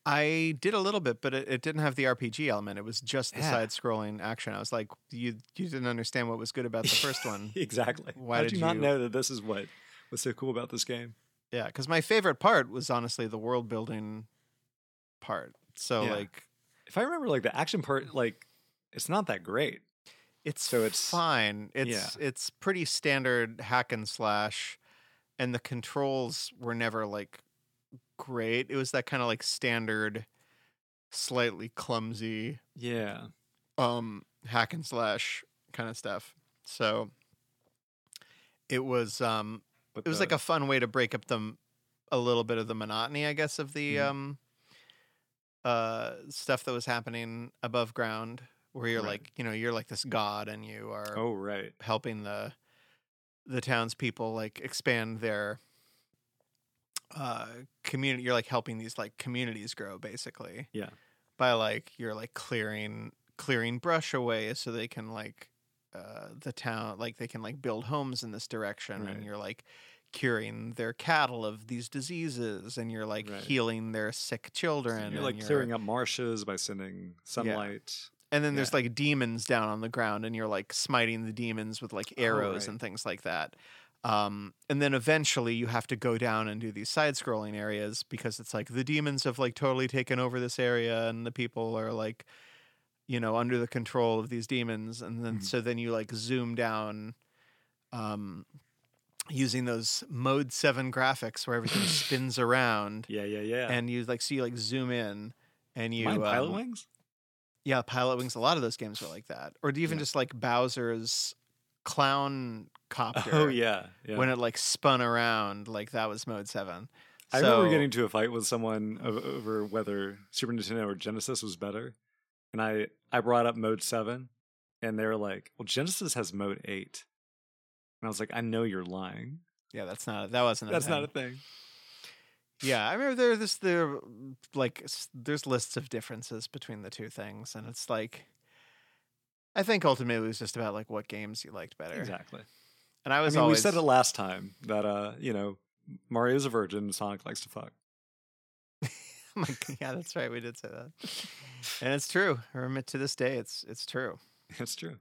Speaker 2: I did a little bit, but it, it didn't have the RPG element. It was just the
Speaker 1: Yeah.
Speaker 2: side-scrolling action. I was like, you you didn't understand what was good about the first one. [LAUGHS]
Speaker 1: exactly.
Speaker 2: Why
Speaker 1: How
Speaker 2: did
Speaker 1: did you not know that this is what was so cool about this game?
Speaker 2: yeah, because my favorite part was honestly the world building part. So
Speaker 1: Yeah.
Speaker 2: like,
Speaker 1: If I remember, like the action part, like it's not that great.
Speaker 2: it's
Speaker 1: So it's-
Speaker 2: fine. It's
Speaker 1: yeah.
Speaker 2: it's pretty standard hack and slash, and the controls were never like great. It was that kind of like standard, slightly clumsy
Speaker 1: Yeah,
Speaker 2: um hack and slash kind of stuff. So it was um
Speaker 1: but
Speaker 2: it was like a fun way to break up the a little bit of the monotony, I guess, of the
Speaker 1: Mhm.
Speaker 2: um uh stuff that was happening above ground where you're
Speaker 1: Right.
Speaker 2: like, you know, you're like this god and you are
Speaker 1: oh right,
Speaker 2: helping the the townspeople like expand their uh community you're like helping these like communities grow basically
Speaker 1: Yeah.
Speaker 2: by like you're like clearing clearing brush away so they can like uh the town like they can like build homes in this direction
Speaker 1: Right.
Speaker 2: and you're like curing their cattle of these diseases and you're like
Speaker 1: Right.
Speaker 2: healing their sick children
Speaker 1: you're
Speaker 2: and
Speaker 1: like clearing up marshes by sending sunlight.
Speaker 2: And then there's like demons down on the ground, and you're like smiting the demons with like arrows
Speaker 1: right.
Speaker 2: and things like that. Um, and then eventually you have to go down and do these side scrolling areas because it's like the demons have like totally taken over this area, and the people are like, you know, under the control of these demons. And then
Speaker 1: Mhm.
Speaker 2: so then you like zoom down, um, using those mode seven graphics where everything [LAUGHS] spins around,
Speaker 1: Yeah, yeah, yeah.
Speaker 2: and you like so like zoom in. And you
Speaker 1: Mind Pilot
Speaker 2: um,
Speaker 1: Wings?
Speaker 2: Yeah, Pilot Wings. A lot of those games are like that, or even
Speaker 1: Yeah.
Speaker 2: just like Bowser's clown copter.
Speaker 1: Oh yeah, yeah.
Speaker 2: when it like spun around, like that was Mode Seven.
Speaker 1: I remember getting into a fight with someone over whether Super Nintendo or Genesis was better, and I I brought up Mode Seven, and they were like, "Well, Genesis has Mode 8. and I was like, "I know you're lying.
Speaker 2: Yeah, that's not that wasn't. A
Speaker 1: That's
Speaker 2: thing.
Speaker 1: not a thing."
Speaker 2: Yeah, I remember there's this there like there's lists of differences between the two things, and it's like. I think ultimately it was just about like what games you liked better,
Speaker 1: Exactly.
Speaker 2: and I was I
Speaker 1: mean,
Speaker 2: always
Speaker 1: we said it last time that uh, you know, Mario's a virgin, and Sonic likes to fuck. [LAUGHS]
Speaker 2: I'm like, yeah, that's right, we did say that, and it's true. I remember to this day, it's it's true. [LAUGHS]
Speaker 1: It's true.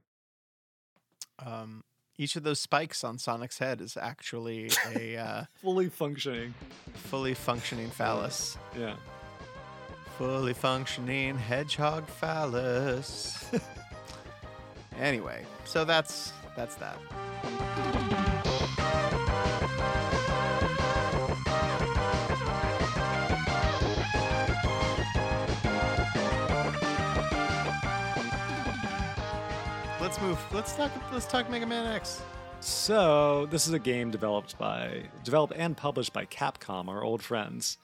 Speaker 2: Um, each of those spikes on Sonic's head is actually a uh, [LAUGHS]
Speaker 1: Fully functioning.
Speaker 2: fully functioning phallus.
Speaker 1: Yeah.
Speaker 2: Fully functioning hedgehog phallus. [LAUGHS] anyway, so that's that's that. Let's talk. Let's talk Mega Man X.
Speaker 1: So this is a game developed by developed and published by Capcom, our old friends,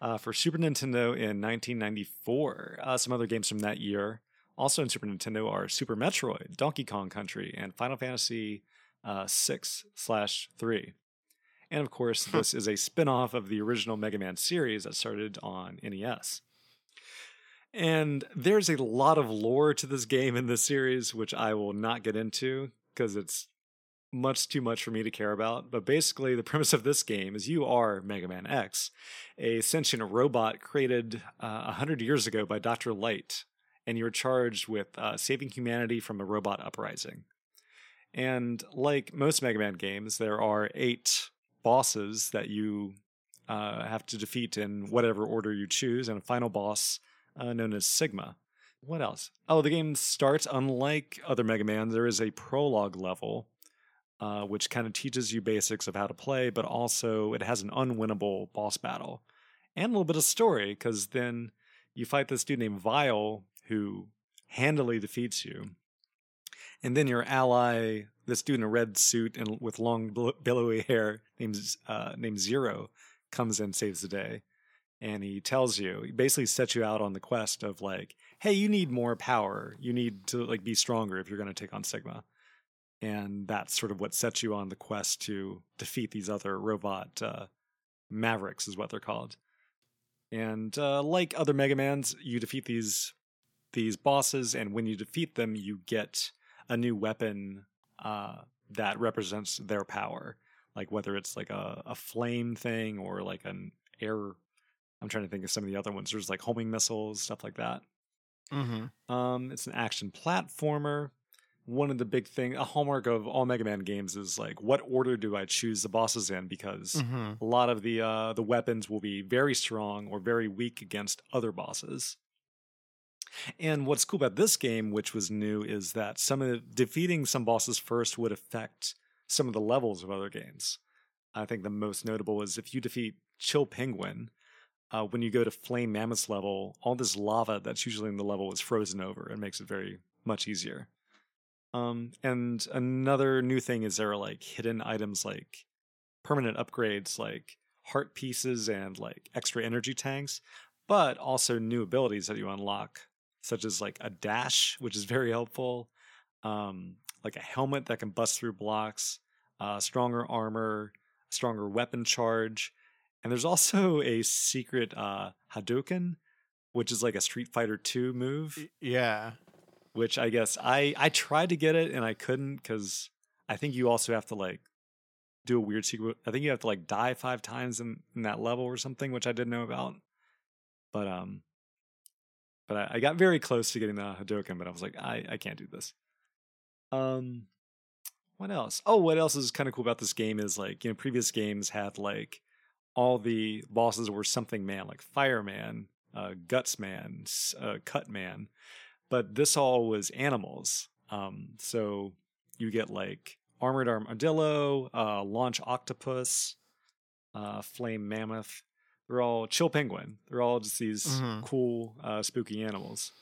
Speaker 1: uh, for Super Nintendo in 1994. Uh, some other games from that year Also in Super Nintendo are Super Metroid, Donkey Kong Country, and Final Fantasy uh, 6 slash 3. And of course, [LAUGHS] this is a spin off of the original Mega Man series that started on NES. And there's a lot of lore to this game in this series, which I will not get into because it's much too much for me to care about. But basically, the [LAUGHS] premise of this game is you are Mega Man X, a sentient robot created uh, a uh, hundred years ago by Dr. Light, and you're charged with uh, saving humanity from a robot uprising. And like most Mega Man games, there are eight bosses that you uh, have to defeat in whatever order you choose, and a final boss uh, known as Sigma. What else? Oh, the game starts unlike other Mega Man. There is a prologue level, uh, which kind of teaches you basics of how to play, but also it has an unwinnable boss battle and a little bit of story because then you fight this dude named Vile who handily defeats you. And then your ally, this dude in a red suit and with long billowy hair named uh, named Zero, comes and saves the day and he tells you he basically sets you out on the quest of like hey you need more power. You need to like be stronger if you're going to take on sigma. And that's sort of what sets you on the quest to defeat these other robot uh, mavericks is what they're called. And uh, like other mega mans you defeat these these bosses and when you defeat them you get a new weapon uh, that represents their power. Like whether it's like a, a flame thing or like an air I'm trying to think of some of the other ones. There's like homing missiles, stuff like that.
Speaker 2: Mm-hmm.
Speaker 1: Um, it's an action platformer. One of the big thing, a hallmark of all Mega Man games is like, what order do I choose the bosses in? Because
Speaker 2: mm-hmm.
Speaker 1: a lot of the uh, the weapons will be very strong or very weak against other bosses. And what's cool about this game, which was new, is that some of defeating some bosses first would affect some of the levels of other games. I think the most notable is if you defeat Chill Penguin, uh, when you go to Flame Mammoth's level, all this lava that's usually in the level is frozen over and makes it very much easier. Um, and another new thing is there are like hidden items like permanent upgrades like heart pieces and like extra energy tanks, but also new abilities that you unlock, such as like a dash, which is very helpful, um, like a helmet that can bust through blocks, uh, stronger armor, stronger weapon charge, and there's also a secret uh, Hadouken, which is like a Street Fighter 2 move.
Speaker 2: Yeah.
Speaker 1: Which I guess I I tried to get it and I couldn't because I think you also have to like do a weird secret. I think you have to like die five times in, in that level or something, which I didn't know about. But um, but I, I got very close to getting the Hadouken, but I was like, I I can't do this. Um, what else? Oh, what else is kind of cool about this game is like you know previous games had like all the bosses were something man, like Fireman, uh, Guts Man, uh, Cut Man, but this all was animals. Um, so you get like Armored Armadillo, uh, Launch Octopus, uh, Flame Mammoth. They're all Chill Penguin. They're all just these mm-hmm. cool, uh, spooky animals.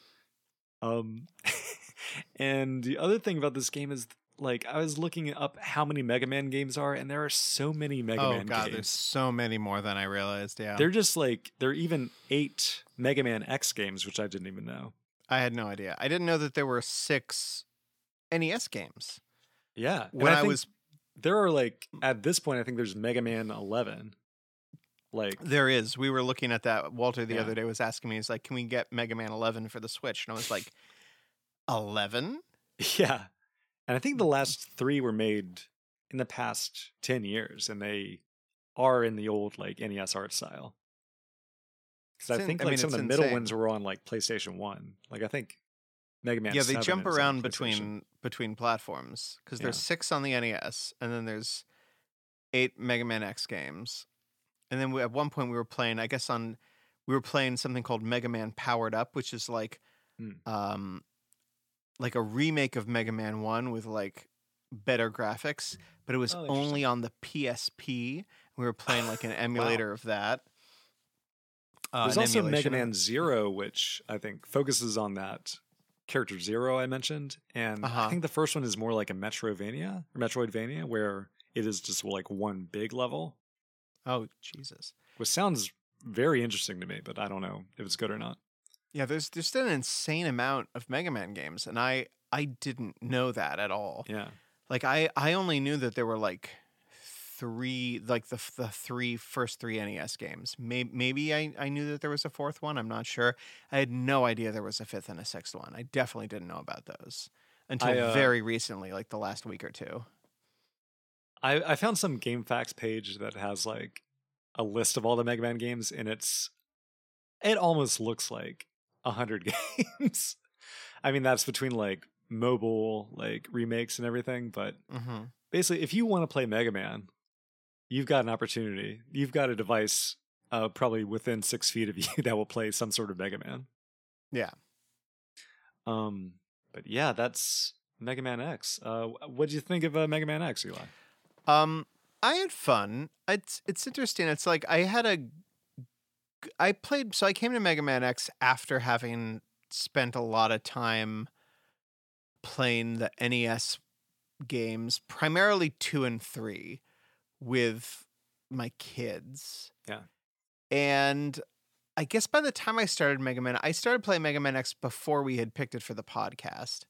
Speaker 1: Um, [LAUGHS] and the other thing about this game is like I was looking up how many Mega Man games are, and there are so many Mega Man games
Speaker 2: oh,
Speaker 1: Man
Speaker 2: God,
Speaker 1: games.
Speaker 2: There's so many more than I realized. Yeah,
Speaker 1: they're just like there are even eight Mega Man X games, which I didn't even know.
Speaker 2: I had no idea. I didn't know that there were six NES games.
Speaker 1: Yeah,
Speaker 2: when I, I was
Speaker 1: there are like at this point, I think there's Mega Man 11. Like
Speaker 2: there is. We were looking at that. Walter the yeah. other day was asking me, he's like, "Can we get Mega Man 11 for the Switch?" And I was like, "11." [LAUGHS]
Speaker 1: Yeah, and I think the last three were made in the past 10 years, and they are in the old like NES art style. Because I think like I mean, some of the insane. middle ones were on like PlayStation One. Like I think Mega Man.
Speaker 2: Yeah, they jump around between between platforms because there's yeah. six on the NES, and then there's eight Mega Man X games, and then we, at one point we were playing. I guess on we were playing something called Mega Man Powered Up, which is like mm. um like a remake of Mega Man 1 with like better graphics, but it was oh, only on the PSP. We were playing like an [LAUGHS] emulator wow. of that.
Speaker 1: Uh, There's also Mega Man Zero, which I think focuses on that character Zero I mentioned, and uh-huh. I think the first one is more like a Metrovania or Metroidvania, where it is just like one big level.
Speaker 2: Oh Jesus!
Speaker 1: Which sounds very interesting to me, but I don't know if it's good or not.
Speaker 2: Yeah, there's just an insane amount of Mega Man games, and I I didn't know that at all.
Speaker 1: Yeah.
Speaker 2: Like I I only knew that there were like three like the the three first three NES games. Maybe maybe I I knew that there was a fourth one. I'm not sure. I had no idea there was a fifth and a sixth one. I definitely didn't know about those until
Speaker 1: I, uh,
Speaker 2: very recently, like the last week or two.
Speaker 1: I, I found some GameFAQs page that has like a list of all the Mega Man games, and it's it almost looks like a hundred [LAUGHS] games. I mean, that's between like mobile like remakes and everything, but
Speaker 2: Mm-hmm.
Speaker 1: basically, if you want to play Mega Man, you've got an opportunity. You've got a device uh, probably within six feet of [LAUGHS] you that will play some sort of Mega Man.
Speaker 2: Yeah.
Speaker 1: Um, but yeah, that's Mega Man X. Uh, what did you think of uh, Mega Man X, Eli?
Speaker 2: Um, I had fun. It's it's interesting. It's like I had a, I played. So I came to Mega Man X after having spent a lot of time playing the NES games, primarily two and three, with my kids.
Speaker 1: Yeah.
Speaker 2: and I guess by the time I started Mega Man, I started playing Mega Man X before we had picked it for the podcast.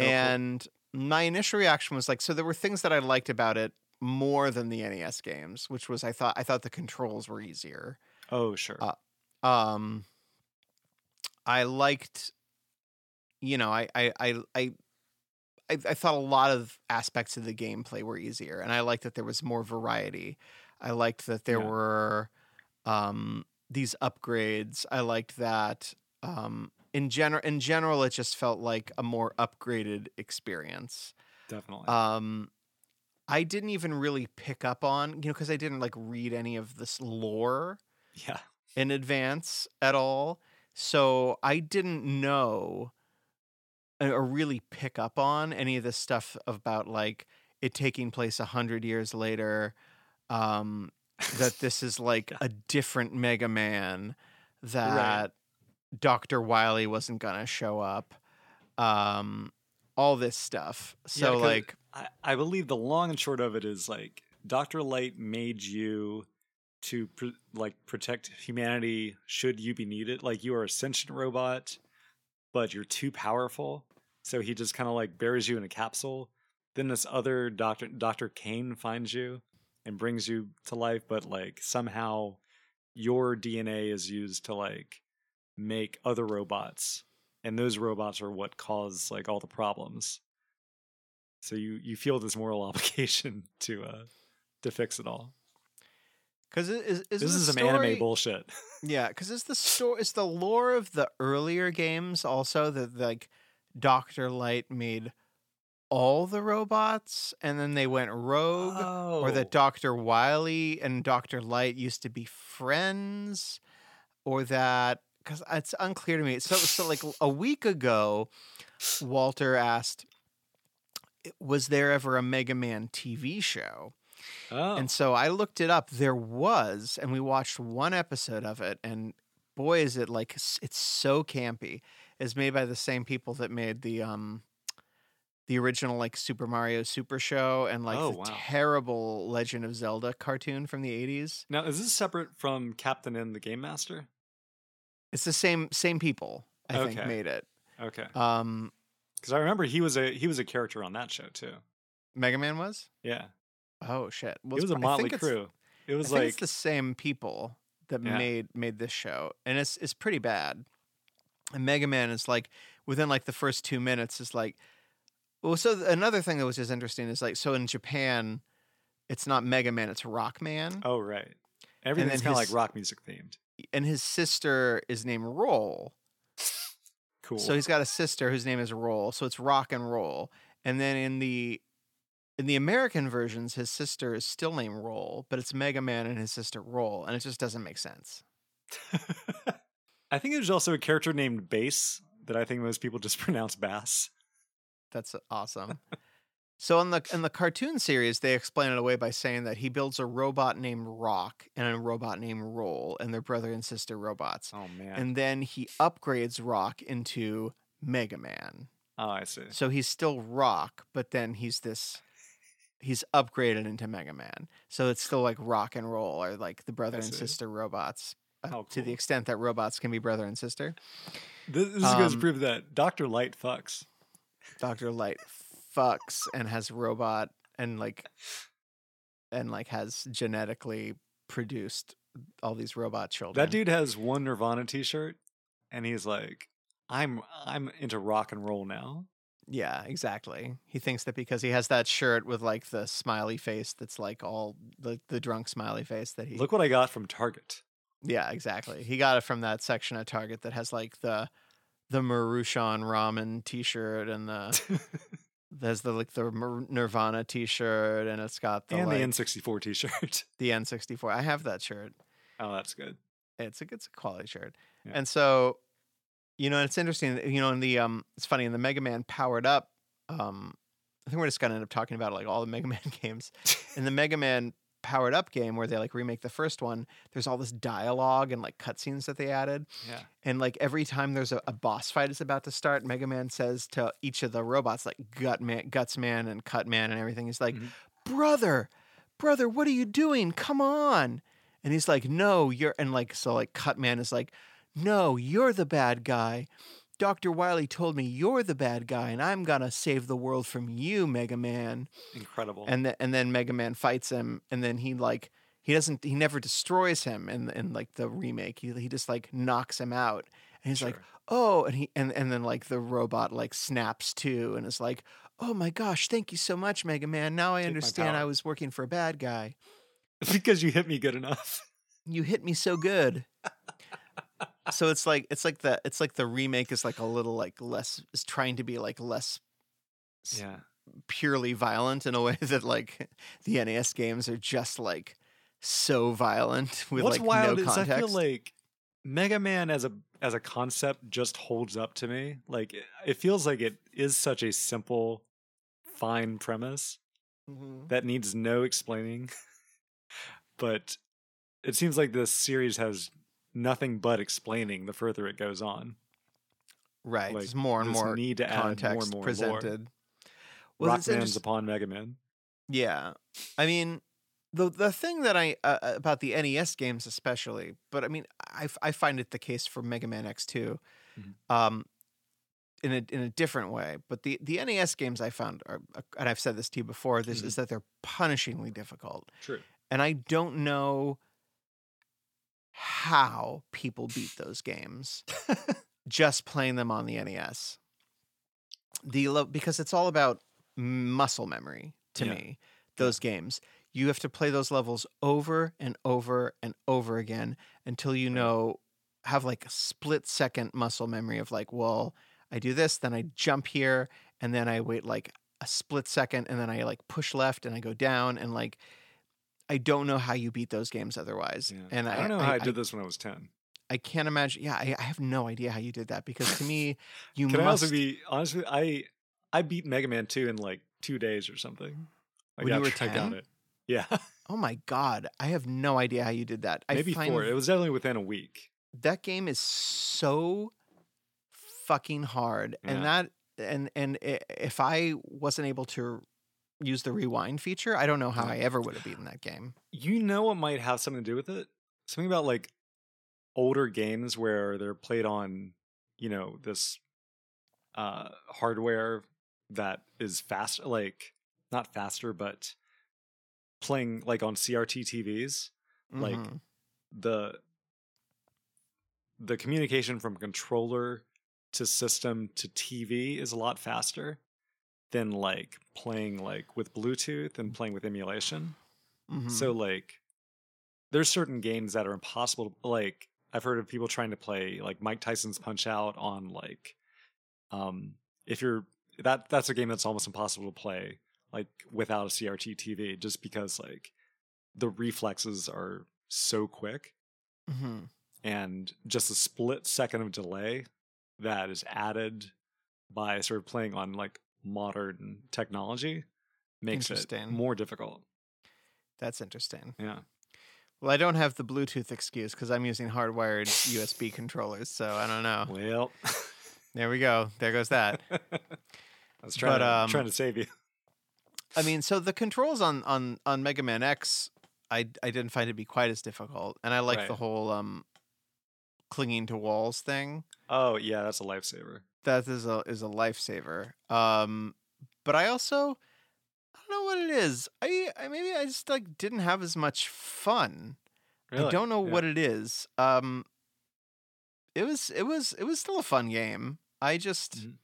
Speaker 1: Oh.
Speaker 2: And my initial reaction was like, so there were things that I liked about it more than the NES games, which was I thought I thought the controls were easier.
Speaker 1: Oh, sure.
Speaker 2: Uh, Um, I liked, you know, I I I I. I, thought a lot of aspects of the gameplay were easier, and I liked that there was more variety. I liked that there
Speaker 1: Yeah.
Speaker 2: were um, these upgrades. I liked that um, in general. In general, it just felt like a more upgraded experience.
Speaker 1: Definitely.
Speaker 2: Um, I didn't even really pick up on, you know, because I didn't like read any of this lore
Speaker 1: yeah.
Speaker 2: in advance at all. So I didn't know or really pick up on any of this stuff about like it taking place a hundred years later. Um, that this is like [LAUGHS] a different Mega Man, that Dr. Wily wasn't gonna show up. Um, all this stuff.
Speaker 1: Yeah,
Speaker 2: like
Speaker 1: I, I believe the long and short of it is like Dr. Light made you to like protect humanity should you be needed. Like you are a sentient robot, but you're too powerful. So he just kind of like buries you in a capsule. Then this other doctor, Dr. Kane, finds you and brings you to life, but like somehow your DNA is used to like make other robots. And those robots are what cause like all the problems. So you you feel this moral [LAUGHS] obligation to uh to fix it all.
Speaker 2: Because is, is
Speaker 1: this is some
Speaker 2: story-
Speaker 1: anime bullshit. [LAUGHS]
Speaker 2: Yeah, because is the story is the lore of the earlier games also that like Doctor Light made all the robots and then they went rogue, oh. or
Speaker 1: Oh.
Speaker 2: that Doctor Wily and Doctor Light used to be friends, or that because it's unclear to me. So so like a week ago, Walter asked, "Was there ever a Mega Man TV show?"
Speaker 1: Oh.
Speaker 2: And so I looked it up. There was, and we watched one episode of it. And boy, is it like it's so campy. It's made by the same people that made the um the original like Super Mario Super Show and like
Speaker 1: Oh,
Speaker 2: the
Speaker 1: wow.
Speaker 2: terrible Legend of Zelda cartoon from the eighties.
Speaker 1: now is this separate from Captain N the Game Master?
Speaker 2: It's the same same people. I think made it.
Speaker 1: Okay.
Speaker 2: Um,
Speaker 1: Because I remember he was a he was a character on that show too.
Speaker 2: Mega Man was.
Speaker 1: Yeah.
Speaker 2: Oh shit! Well,
Speaker 1: it was a motley crew. It
Speaker 2: I
Speaker 1: was
Speaker 2: think
Speaker 1: like
Speaker 2: it's the same people that
Speaker 1: Yeah.
Speaker 2: made made this show, and it's it's pretty bad. And Mega Man is like within like the first two minutes is like, well. So th- another thing that was just interesting is like so in Japan, it's not Mega Man, it's Rock Man,
Speaker 1: oh right. Everything's kind of like rock music themed.
Speaker 2: and his sister is named Roll.
Speaker 1: Cool.
Speaker 2: So he's got a sister whose name is Roll. So it's Rock and Roll. And then in the in the American versions, his sister is still named Roll, but it's Mega Man and his sister Roll, and it just doesn't make sense. [LAUGHS]
Speaker 1: I think there's also a character named Bass that I think most people just [LAUGHS] pronounce Bass.
Speaker 2: That's awesome. so in the in the cartoon series, they explain it away by saying that he builds a robot named Rock and a robot named Roll, and they're brother and sister robots.
Speaker 1: Oh man.
Speaker 2: And then he upgrades Rock into Mega Man.
Speaker 1: oh, I see.
Speaker 2: So he's still Rock, but then he's this he's upgraded into Mega Man. So it's still like rock and roll or like the brother and sister robots. uh,
Speaker 1: How
Speaker 2: to the extent that robots can be brother and sister.
Speaker 1: This, this goes to
Speaker 2: Um,
Speaker 1: prove that Doctor Light fucks.
Speaker 2: Doctor Light fucks and has robot and like and like has genetically produced all these robot children.
Speaker 1: That dude has one Nirvana T-shirt, and he's like, "I'm I'm into rock and roll now."
Speaker 2: Yeah, exactly. He thinks that because he has that shirt with like the smiley face that's like all the the drunk smiley face that he
Speaker 1: Look what I got from Target.
Speaker 2: Yeah, exactly. He got it from that section at Target that has like the the Maruchan ramen t-shirt and the [LAUGHS] there's the like the Nirvana t-shirt and it's got the
Speaker 1: and
Speaker 2: like,
Speaker 1: the N64 T-shirt.
Speaker 2: the N64. I have that shirt.
Speaker 1: oh, that's good.
Speaker 2: It's a it's a quality shirt.
Speaker 1: Yeah.
Speaker 2: And so you know, it's interesting, you know, in the um it's funny in the Mega Man powered up um I think we're just to end up talking about like all the Mega [LAUGHS] Man games. in the Mega Man powered up game where they like remake the first one, there's all this dialogue and like cutscenes that they added.
Speaker 1: Yeah.
Speaker 2: And like every time there's a, a boss fight is about to start, Mega Man says to each of the robots, like Gut Man, Guts Man, and Cut Man, and everything, he's like,
Speaker 1: Mhm.
Speaker 2: "Brother, brother, what are you doing? Come on!" And he's like, "No, you're." And like so, like Cut Man is like, "No, you're the bad guy." Dr. Wily told me you're the bad guy, and I'm gonna save the world from you, Mega Man.
Speaker 1: Incredible.
Speaker 2: And then and then Mega Man fights him, and then he like he doesn't he never destroys him in in like the remake. He he just like knocks him out, and he's like, oh, and he and and then like the robot like snaps too, and is like, oh my gosh, thank you so much, Mega Man. Now I
Speaker 1: Take
Speaker 2: understand I was working for a bad guy. [LAUGHS]
Speaker 1: because you hit me good enough.
Speaker 2: You hit me so good. [LAUGHS] so it's like it's like the it's like the remake is like a little like less is trying to be like less
Speaker 1: Yeah.
Speaker 2: purely violent in a way [LAUGHS] that like the NES games are just like so violent with
Speaker 1: What's
Speaker 2: like
Speaker 1: wild
Speaker 2: no
Speaker 1: is I feel like Mega Man as a as a concept just holds up to me. Like it, feels like it is such a simple, fine premise
Speaker 2: Mhm.
Speaker 1: that needs no explaining. [LAUGHS] but it seems like this series has nothing but explaining the further it goes on.
Speaker 2: right,
Speaker 1: like,
Speaker 2: there's more and more
Speaker 1: need to add more
Speaker 2: context
Speaker 1: and more lore.
Speaker 2: presented. Well, it's
Speaker 1: Rockman's
Speaker 2: interest-
Speaker 1: upon Mega Man.
Speaker 2: Yeah, I mean, the the thing that I uh, uh, about the NES games especially, but I mean, I, I find it the case for Mega Man X 2
Speaker 1: Mhm.
Speaker 2: um, in a in a different way. But the the NES games I found are, uh, and I've said this to you before, this
Speaker 1: Mhm.
Speaker 2: is that they're punishingly difficult,
Speaker 1: True.
Speaker 2: and I don't know how people beat those games just playing them on the NES. The lo- because it's all about muscle memory to
Speaker 1: Yeah.
Speaker 2: me. Those games, you have to play those levels over and over and over again until you know have like a split second muscle memory of like, well, I do this, then I jump here, and then I wait like a split second, and then I like push left and I go down, and like I don't know how you beat those games otherwise.
Speaker 1: Yeah.
Speaker 2: And
Speaker 1: I don't know how I, did this when I was ten.
Speaker 2: I can't imagine. Yeah, I, I have no idea how you did that because to [LAUGHS] me, you
Speaker 1: Can I
Speaker 2: must.
Speaker 1: also be honestly. I I beat Mega Man 2 in like two days or something. I
Speaker 2: When you were 10?
Speaker 1: it. Yeah. [LAUGHS]
Speaker 2: oh my god, I have no idea how you did that. I
Speaker 1: Maybe four. It was definitely within a week.
Speaker 2: that game is so fucking hard,
Speaker 1: Yeah.
Speaker 2: and that and and eh, if I wasn't able to use the rewind feature, I don't know how I ever would have beaten that game.
Speaker 1: You know what might have something to do with it? Something about like older games where they're played on, you know, this uh hardware that is fast like not faster, but playing like on CRT TVs. Like,
Speaker 2: Mhm.
Speaker 1: the the communication from controller to system to TV is a lot faster than like playing like with Bluetooth and playing with emulation.
Speaker 2: Mhm.
Speaker 1: So like there's certain games that are impossible to like I've heard of people trying to play like Mike Tyson's Punch Out on like um if you're that that's a game that's almost impossible to play like without a CRT TV just because like the reflexes are so quick
Speaker 2: Mhm.
Speaker 1: and just a split second of delay that is added by sort of playing on like modern technology makes it more difficult.
Speaker 2: that's interesting.
Speaker 1: Yeah.
Speaker 2: Well, I don't have the Bluetooth excuse because I'm using hardwired USB [LAUGHS] controllers, so I don't know.
Speaker 1: Well,
Speaker 2: There we go. There goes that. [LAUGHS]
Speaker 1: I was trying,
Speaker 2: But,
Speaker 1: to,
Speaker 2: um,
Speaker 1: trying to save you.
Speaker 2: I mean, so the controls on on on Mega Man X, I I didn't find it to be quite as difficult, and I like the whole um clinging to walls thing.
Speaker 1: Oh yeah, that's a lifesaver.
Speaker 2: That is a is a lifesaver. Um, but I also I don't know what it is. I, I maybe I just like didn't have as much fun. I don't know
Speaker 1: Yeah.
Speaker 2: what it is. Um, it was it was it was still a fun game. I just
Speaker 1: Mhm.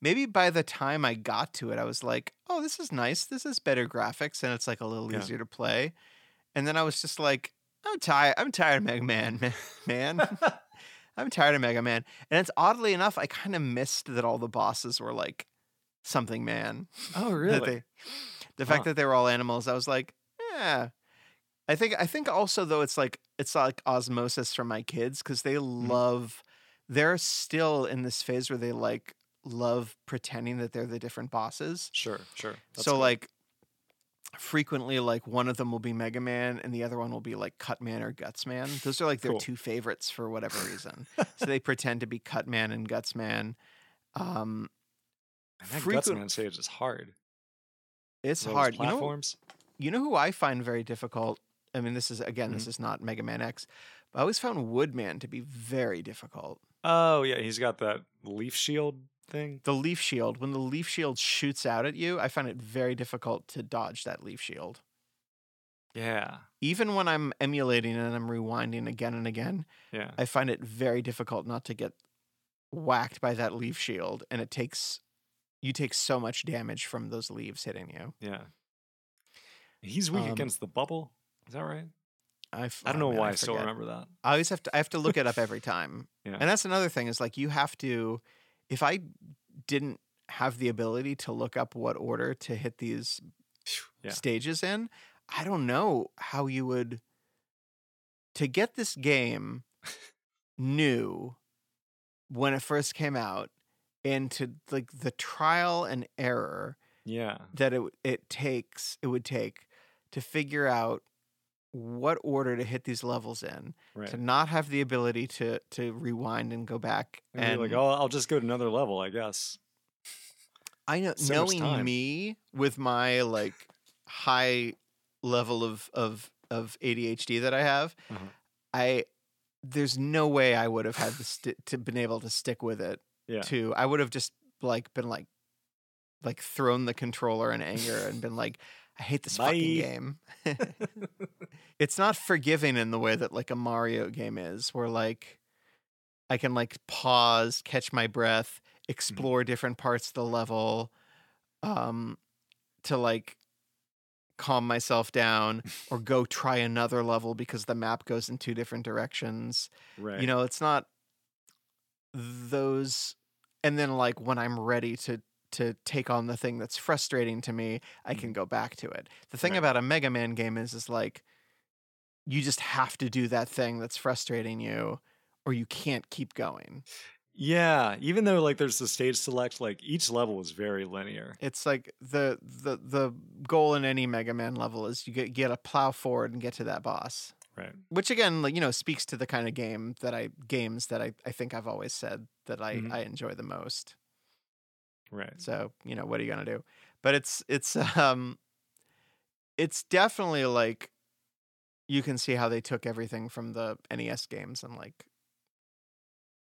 Speaker 2: maybe by the time I got to it, I was like, oh, this is nice. This is better graphics, and it's like a little
Speaker 1: Yeah.
Speaker 2: easier to play. And then I was just like, I'm tired. I'm tired of Mega Man, [LAUGHS] man. [LAUGHS] [LAUGHS] I'm tired of Mega Man. And it's oddly enough, I kind of missed that all the bosses were like something man.
Speaker 1: oh [LAUGHS] really?
Speaker 2: they- the fact
Speaker 1: Huh.
Speaker 2: that they were all animals, I was like, yeah. I think I think also though it's like it's like osmosis from my kids because they
Speaker 1: Mm-hmm.
Speaker 2: love they're still in this phase where they like love pretending that they're the different bosses.
Speaker 1: Sure, sure. That's
Speaker 2: so
Speaker 1: cool.
Speaker 2: like frequently like one of them will be Mega Man and the other one will be like Cut Man or Guts Man. Those are like their
Speaker 1: Cool.
Speaker 2: two favorites for whatever reason. so they [LAUGHS] pretend to be Cut Man and Guts Man. Um
Speaker 1: And that
Speaker 2: frequent-
Speaker 1: Gutsman stage is hard.
Speaker 2: it's
Speaker 1: Those
Speaker 2: hard. You know,
Speaker 1: Platforms.
Speaker 2: you know who I find very difficult? I mean, this is again, this
Speaker 1: Mm-hmm.
Speaker 2: is not Mega Man X, but I always found Woodman to be very difficult.
Speaker 1: Oh yeah, he's got that leaf shield thing.
Speaker 2: The leaf shield, when the leaf shield shoots out at you, I find it very difficult to dodge that leaf shield.
Speaker 1: Yeah,
Speaker 2: Even when I'm emulating and I'm rewinding again and again,
Speaker 1: yeah.
Speaker 2: I find it very difficult not to get whacked by that leaf shield, and it takes you take so much damage from those leaves hitting you.
Speaker 1: Yeah. He's weak
Speaker 2: Um,
Speaker 1: against the bubble. Is that right?
Speaker 2: I, f-
Speaker 1: I don't
Speaker 2: oh,
Speaker 1: know
Speaker 2: man,
Speaker 1: why I, still
Speaker 2: forget.
Speaker 1: remember that.
Speaker 2: I always have to I have to look it up every time. [LAUGHS]
Speaker 1: Yeah.
Speaker 2: And that's another thing is like you have to if I didn't have the ability to look up what order to hit these
Speaker 1: Yeah.
Speaker 2: stages in, I don't know how you would to get this game new when it first came out and to like the trial and error
Speaker 1: Yeah.
Speaker 2: that it it takes it would take to figure out what order to hit these levels in
Speaker 1: Right.
Speaker 2: to not have the ability to to rewind and go back
Speaker 1: And,
Speaker 2: and
Speaker 1: like, oh, I'll just go to another level, I guess.
Speaker 2: I know
Speaker 1: so
Speaker 2: knowing me with my like high level of of of ADHD that I have,
Speaker 1: Uh-huh.
Speaker 2: I there's no way I would have had to, sti- to been able to stick with it.
Speaker 1: Yeah.
Speaker 2: To I would have just like been like like thrown the controller in anger and been like, I hate this fucking game. [LAUGHS] it's not forgiving in the way that like a Mario game is, where like I can like pause, catch my breath, explore different parts of the level, um, to like calm myself down or [LAUGHS] go try another level because the map goes in two different directions.
Speaker 1: right.
Speaker 2: You know, it's not those and then like when I'm ready to to take on the thing that's frustrating to me, I can go back to it. The thing
Speaker 1: Right.
Speaker 2: about a Mega Man game is is like you just have to do that thing that's frustrating you or you can't keep going.
Speaker 1: Yeah, even though like there's the stage select, like each level is very linear.
Speaker 2: It's like the the the goal in any Mega Man level is you get get a plow forward and get to that boss.
Speaker 1: Right.
Speaker 2: Which again, like you know, speaks to the kind of game that I games that I, I think I've always said that I,
Speaker 1: Mhm.
Speaker 2: I enjoy the most.
Speaker 1: Right.
Speaker 2: So, you know, what are you gonna do? But it's it's [LAUGHS] um it's definitely like you can see how they took everything from the NES games and like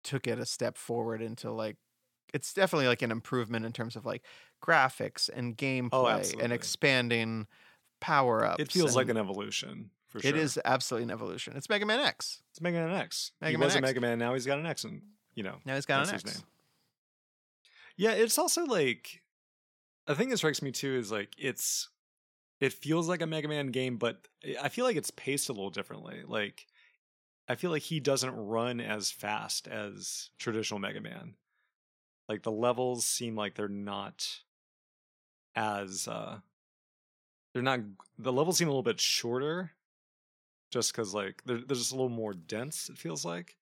Speaker 2: took it a step forward into like it's definitely like an improvement in terms of like graphics and gameplay and expanding power ups.
Speaker 1: It feels like an evolution for sure.
Speaker 2: it is absolutely an evolution. It's Mega Man X.
Speaker 1: It's Mega Man X.
Speaker 2: Mega
Speaker 1: he
Speaker 2: Man
Speaker 1: was a
Speaker 2: X.
Speaker 1: Mega Man. Now he's got an X, and you know
Speaker 2: Now he's got an X.
Speaker 1: Yeah, it's also like a thing that strikes me too is like it's it feels like a Mega Man game, but I feel like it's paced a little differently. Like I feel like he doesn't run as fast as traditional Mega Man. Like the levels seem like they're not as uh they're not the levels seem a little bit shorter just because like they're, they're just a little more dense it feels like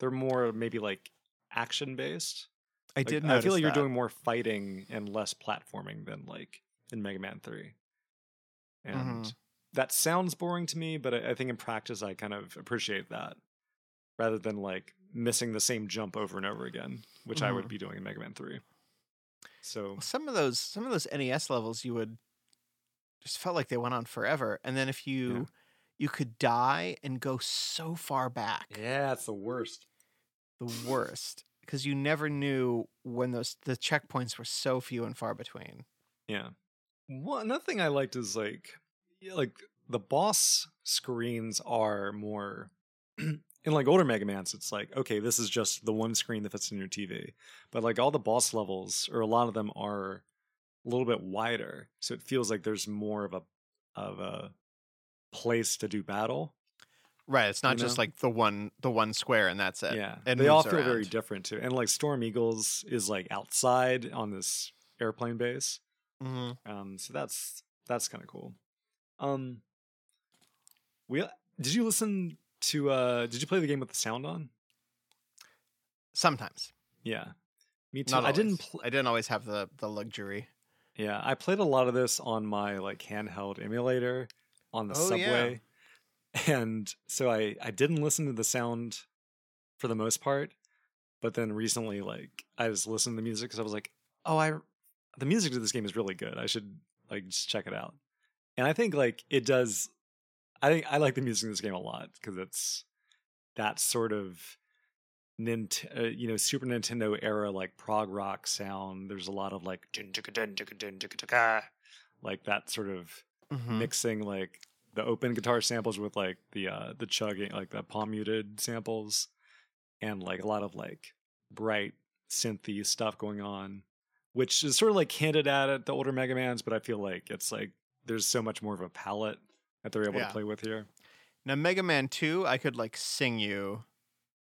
Speaker 1: they're more maybe like action based
Speaker 2: I
Speaker 1: like,
Speaker 2: did
Speaker 1: I feel like you're doing more fighting and less platforming than like in Mega Man 3. And
Speaker 2: Mhm.
Speaker 1: that sounds boring to me, but I, I think in practice I kind of appreciate that rather than like missing the same jump over and over again, which I would
Speaker 2: Mhm.
Speaker 1: be doing in Mega Man 3. So,
Speaker 2: Well, some of those some of those NES levels you would just felt like they went on forever. And then if you you could die and go so far back.
Speaker 1: Yeah, it's the worst.
Speaker 2: The worst. Because you never knew when those the checkpoints were so few and far between.
Speaker 1: Yeah. Well, another thing I liked is like, like the boss screens are more. [CLEARS THROAT] in like older Mega Man's, it's like okay, this is just the one screen that fits in your TV. But like all the boss levels, or a lot of them are a little bit wider, so it feels like there's more of a of a place to do battle.
Speaker 2: Right. It's not just
Speaker 1: know?
Speaker 2: like the one the one square and that's it.
Speaker 1: yeah,
Speaker 2: It
Speaker 1: they all feel very different too. And like Storm Eagle's is like outside on this airplane base.
Speaker 2: hmm
Speaker 1: Um, so that's that's kind of cool. Um, we did you listen to? uh Did you play the game with the sound on?
Speaker 2: Sometimes.
Speaker 1: Yeah, me too. I didn't. Pl-
Speaker 2: I didn't always have the the luxury.
Speaker 1: yeah, I played a lot of this on my like handheld emulator on the
Speaker 2: Oh, yeah.
Speaker 1: And so I I didn't listen to the sound for the most part. But then recently, like I just listened to the music because I was like, oh, I the music to this game is really good. I should like just check it out. And I think like it does. I think I like the music in this game a lot because it's that sort of Nint, uh, you know, Super Nintendo era like prog rock sound. There's a lot of like like that sort of
Speaker 2: Mhm.
Speaker 1: mixing like the open guitar samples with like the uh the chugging like the palm muted samples and like a lot of like bright synthy stuff going on which is sort of like hinted at at the older mega mans but i feel like it's like there's so much more of a palette that they're able
Speaker 2: Yeah.
Speaker 1: to play with here
Speaker 2: Now Mega Man 2, I could like sing you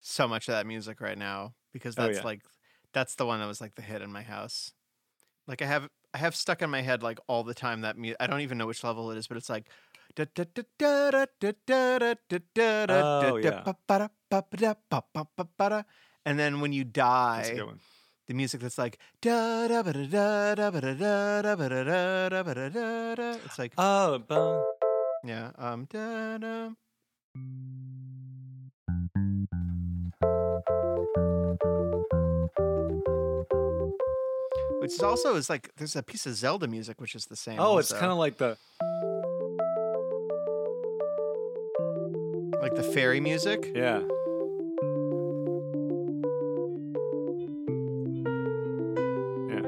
Speaker 2: so much of that music right now because
Speaker 1: Oh,
Speaker 2: that's
Speaker 1: yeah.
Speaker 2: like that's the one that was like the hit in my house. Like I have I have stuck in my head like all the time that mu- I don't even know which level it is, but it's like
Speaker 1: Oh, yeah.
Speaker 2: And then when you die, the music that's like. It's like
Speaker 1: Oh,
Speaker 2: yeah, um. Which is also is like there's a piece of Zelda music which is the same.
Speaker 1: oh, it's kind of like the
Speaker 2: like the fairy music.
Speaker 1: yeah yeah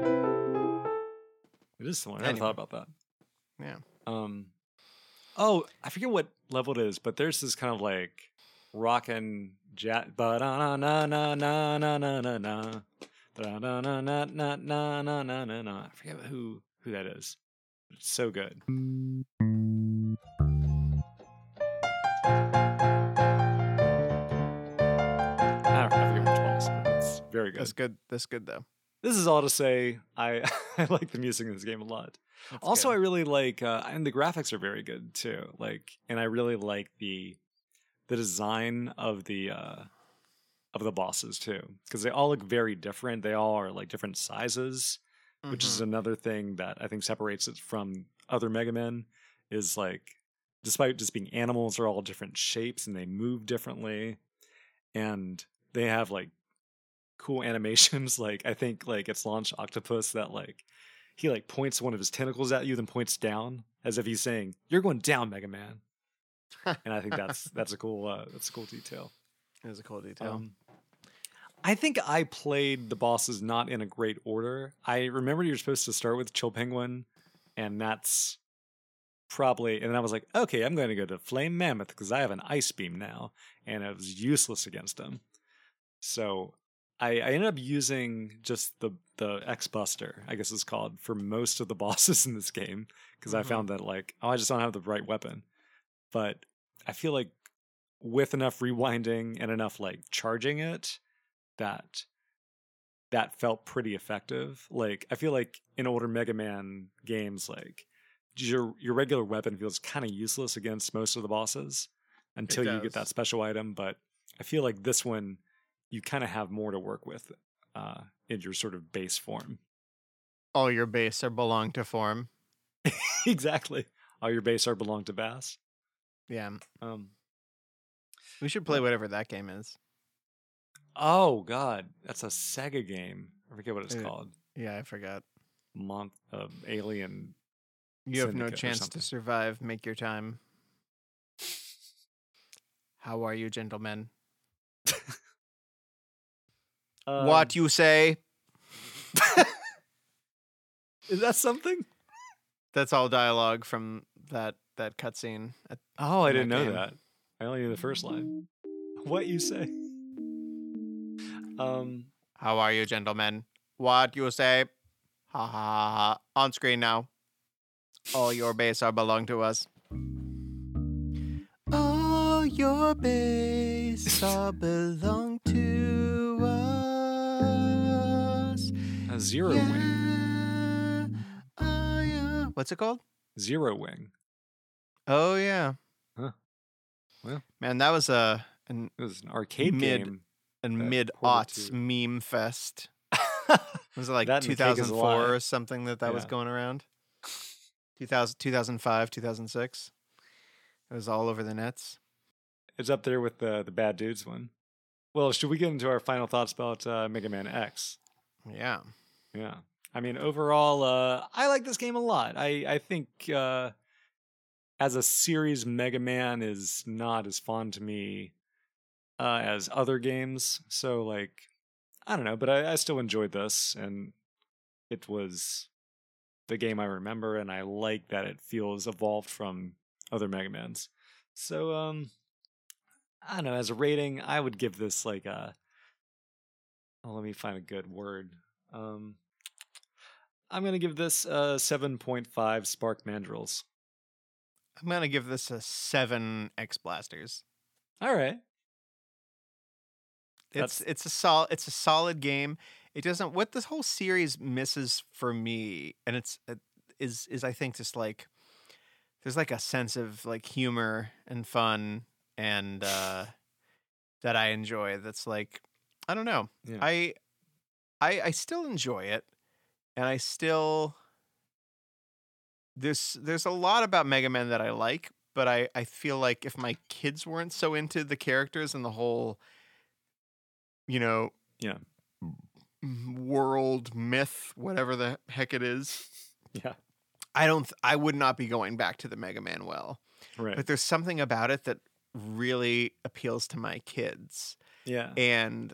Speaker 1: it is similar i hadn't
Speaker 2: Anyway.
Speaker 1: thought about that
Speaker 2: Yeah.
Speaker 1: Um, oh, I forget what level it is, but there's this kind of like rockin' jazz. Ba na na na na na na na na. Da na na na na na na na na na. I forget who who that is. It's so good.
Speaker 2: That's good. That's good though.
Speaker 1: This is all to say, I [LAUGHS] I like the music in this game a lot.
Speaker 2: That's
Speaker 1: Also, I really like, uh, and the graphics are very good too. Like, and I really like the the design of the uh, of the bosses too, because they all look very different. They all are like different sizes, which is
Speaker 2: Mhm.
Speaker 1: another thing that I think separates it from other Mega Men. Is like, despite just being animals, they're all different shapes and they move differently, and they have like cool animations. [LAUGHS] Like, I think like it's Launch Octopus that like he like points one of his tentacles at you, then points down as if he's saying, "You're going down, Mega Man." [LAUGHS] and I think that's that's a cool uh, that's a cool detail.
Speaker 2: It is a cool detail.
Speaker 1: Um, I think I played the bosses not in a great order. I remember you're supposed to start with Chill Penguin, and that's probably. And then I was like, okay, I'm going to go to Flame Mammoth because I have an ice beam now, and it was useless against him. So I, I ended up using just the the X Buster, I guess it's called, for most of the [LAUGHS] bosses in this game because I
Speaker 2: Mhm.
Speaker 1: found that like, oh, I just don't have the right weapon. But I feel like with enough rewinding and enough like charging it, that that felt pretty effective. Like I feel like in older Mega Man games, like your your regular weapon feels kind of useless against most of the bosses until you get that special item. But I feel like this one you kind of have more to work with uh, in your sort of base form.
Speaker 2: All your base are belong to form. [LAUGHS]
Speaker 1: exactly. All your base are belong to Bass.
Speaker 2: Yeah.
Speaker 1: Um,
Speaker 2: We should play whatever that game is.
Speaker 1: oh God, that's a Sega game. I forget what it's called.
Speaker 2: Yeah, I forgot.
Speaker 1: Month of Alien
Speaker 2: You have no chance to survive. Make your time. [LAUGHS] How are you, gentlemen? [LAUGHS]
Speaker 1: Um,
Speaker 2: what you say? [LAUGHS]
Speaker 1: is that something?
Speaker 2: That's all dialogue from that that cutscene.
Speaker 1: Oh, I didn't
Speaker 2: that
Speaker 1: know
Speaker 2: game.
Speaker 1: that. I only knew the first line. What you say? Um,
Speaker 2: How are you, gentlemen? What you say? Ha ha ha ha. On screen now. All your base are belong to us. All your base are belong to us.
Speaker 1: A zero wing.
Speaker 2: Oh, yeah. What's it called?
Speaker 1: Zero wing.
Speaker 2: Oh yeah.
Speaker 1: Huh. Well.
Speaker 2: man, that was a an,
Speaker 1: It was an arcade
Speaker 2: Mid-
Speaker 1: game.
Speaker 2: a mid aughts meme fest. [LAUGHS] Was it like
Speaker 1: That and the cake is a
Speaker 2: 2004 or something that that was going around? 2000, 2005, 2006. It was all over the nets.
Speaker 1: It's up there with the the bad dudes one. Well, should we get into our final thoughts about uh, Mega Man X?
Speaker 2: Yeah.
Speaker 1: Yeah. I mean, overall, uh, I like this game a lot. I, I think uh, as a series, Mega Man is not as fun to me uh, as other games. So, like, I don't know, but I, I still enjoyed this, and it was the game I remember, and I like that it feels evolved from other Mega Mans. So, um, I don't know. As a rating, I would give this like a. Oh, let me find a good word. Um, I'm gonna give this a 7.5 Spark Mandrills.
Speaker 2: I'm going to give this a 7 X Blasters.
Speaker 1: All right.
Speaker 2: It's
Speaker 1: That's-
Speaker 2: it's a sol- it's a solid game. It doesn't what this whole series misses for me and it's it is is I think just like there's like a sense of like humor and fun and uh that I enjoy that's like I don't know.
Speaker 1: Yeah.
Speaker 2: I I I still enjoy it and I still there's there's a lot about Mega Man that I like, but I I feel like if my kids weren't so into the characters and the whole you know
Speaker 1: Yeah.
Speaker 2: world myth whatever the heck it is
Speaker 1: Yeah.
Speaker 2: I don't I would not be going back to the Mega Man well.
Speaker 1: Right.
Speaker 2: But there's something about it that really appeals to my kids
Speaker 1: yeah.
Speaker 2: and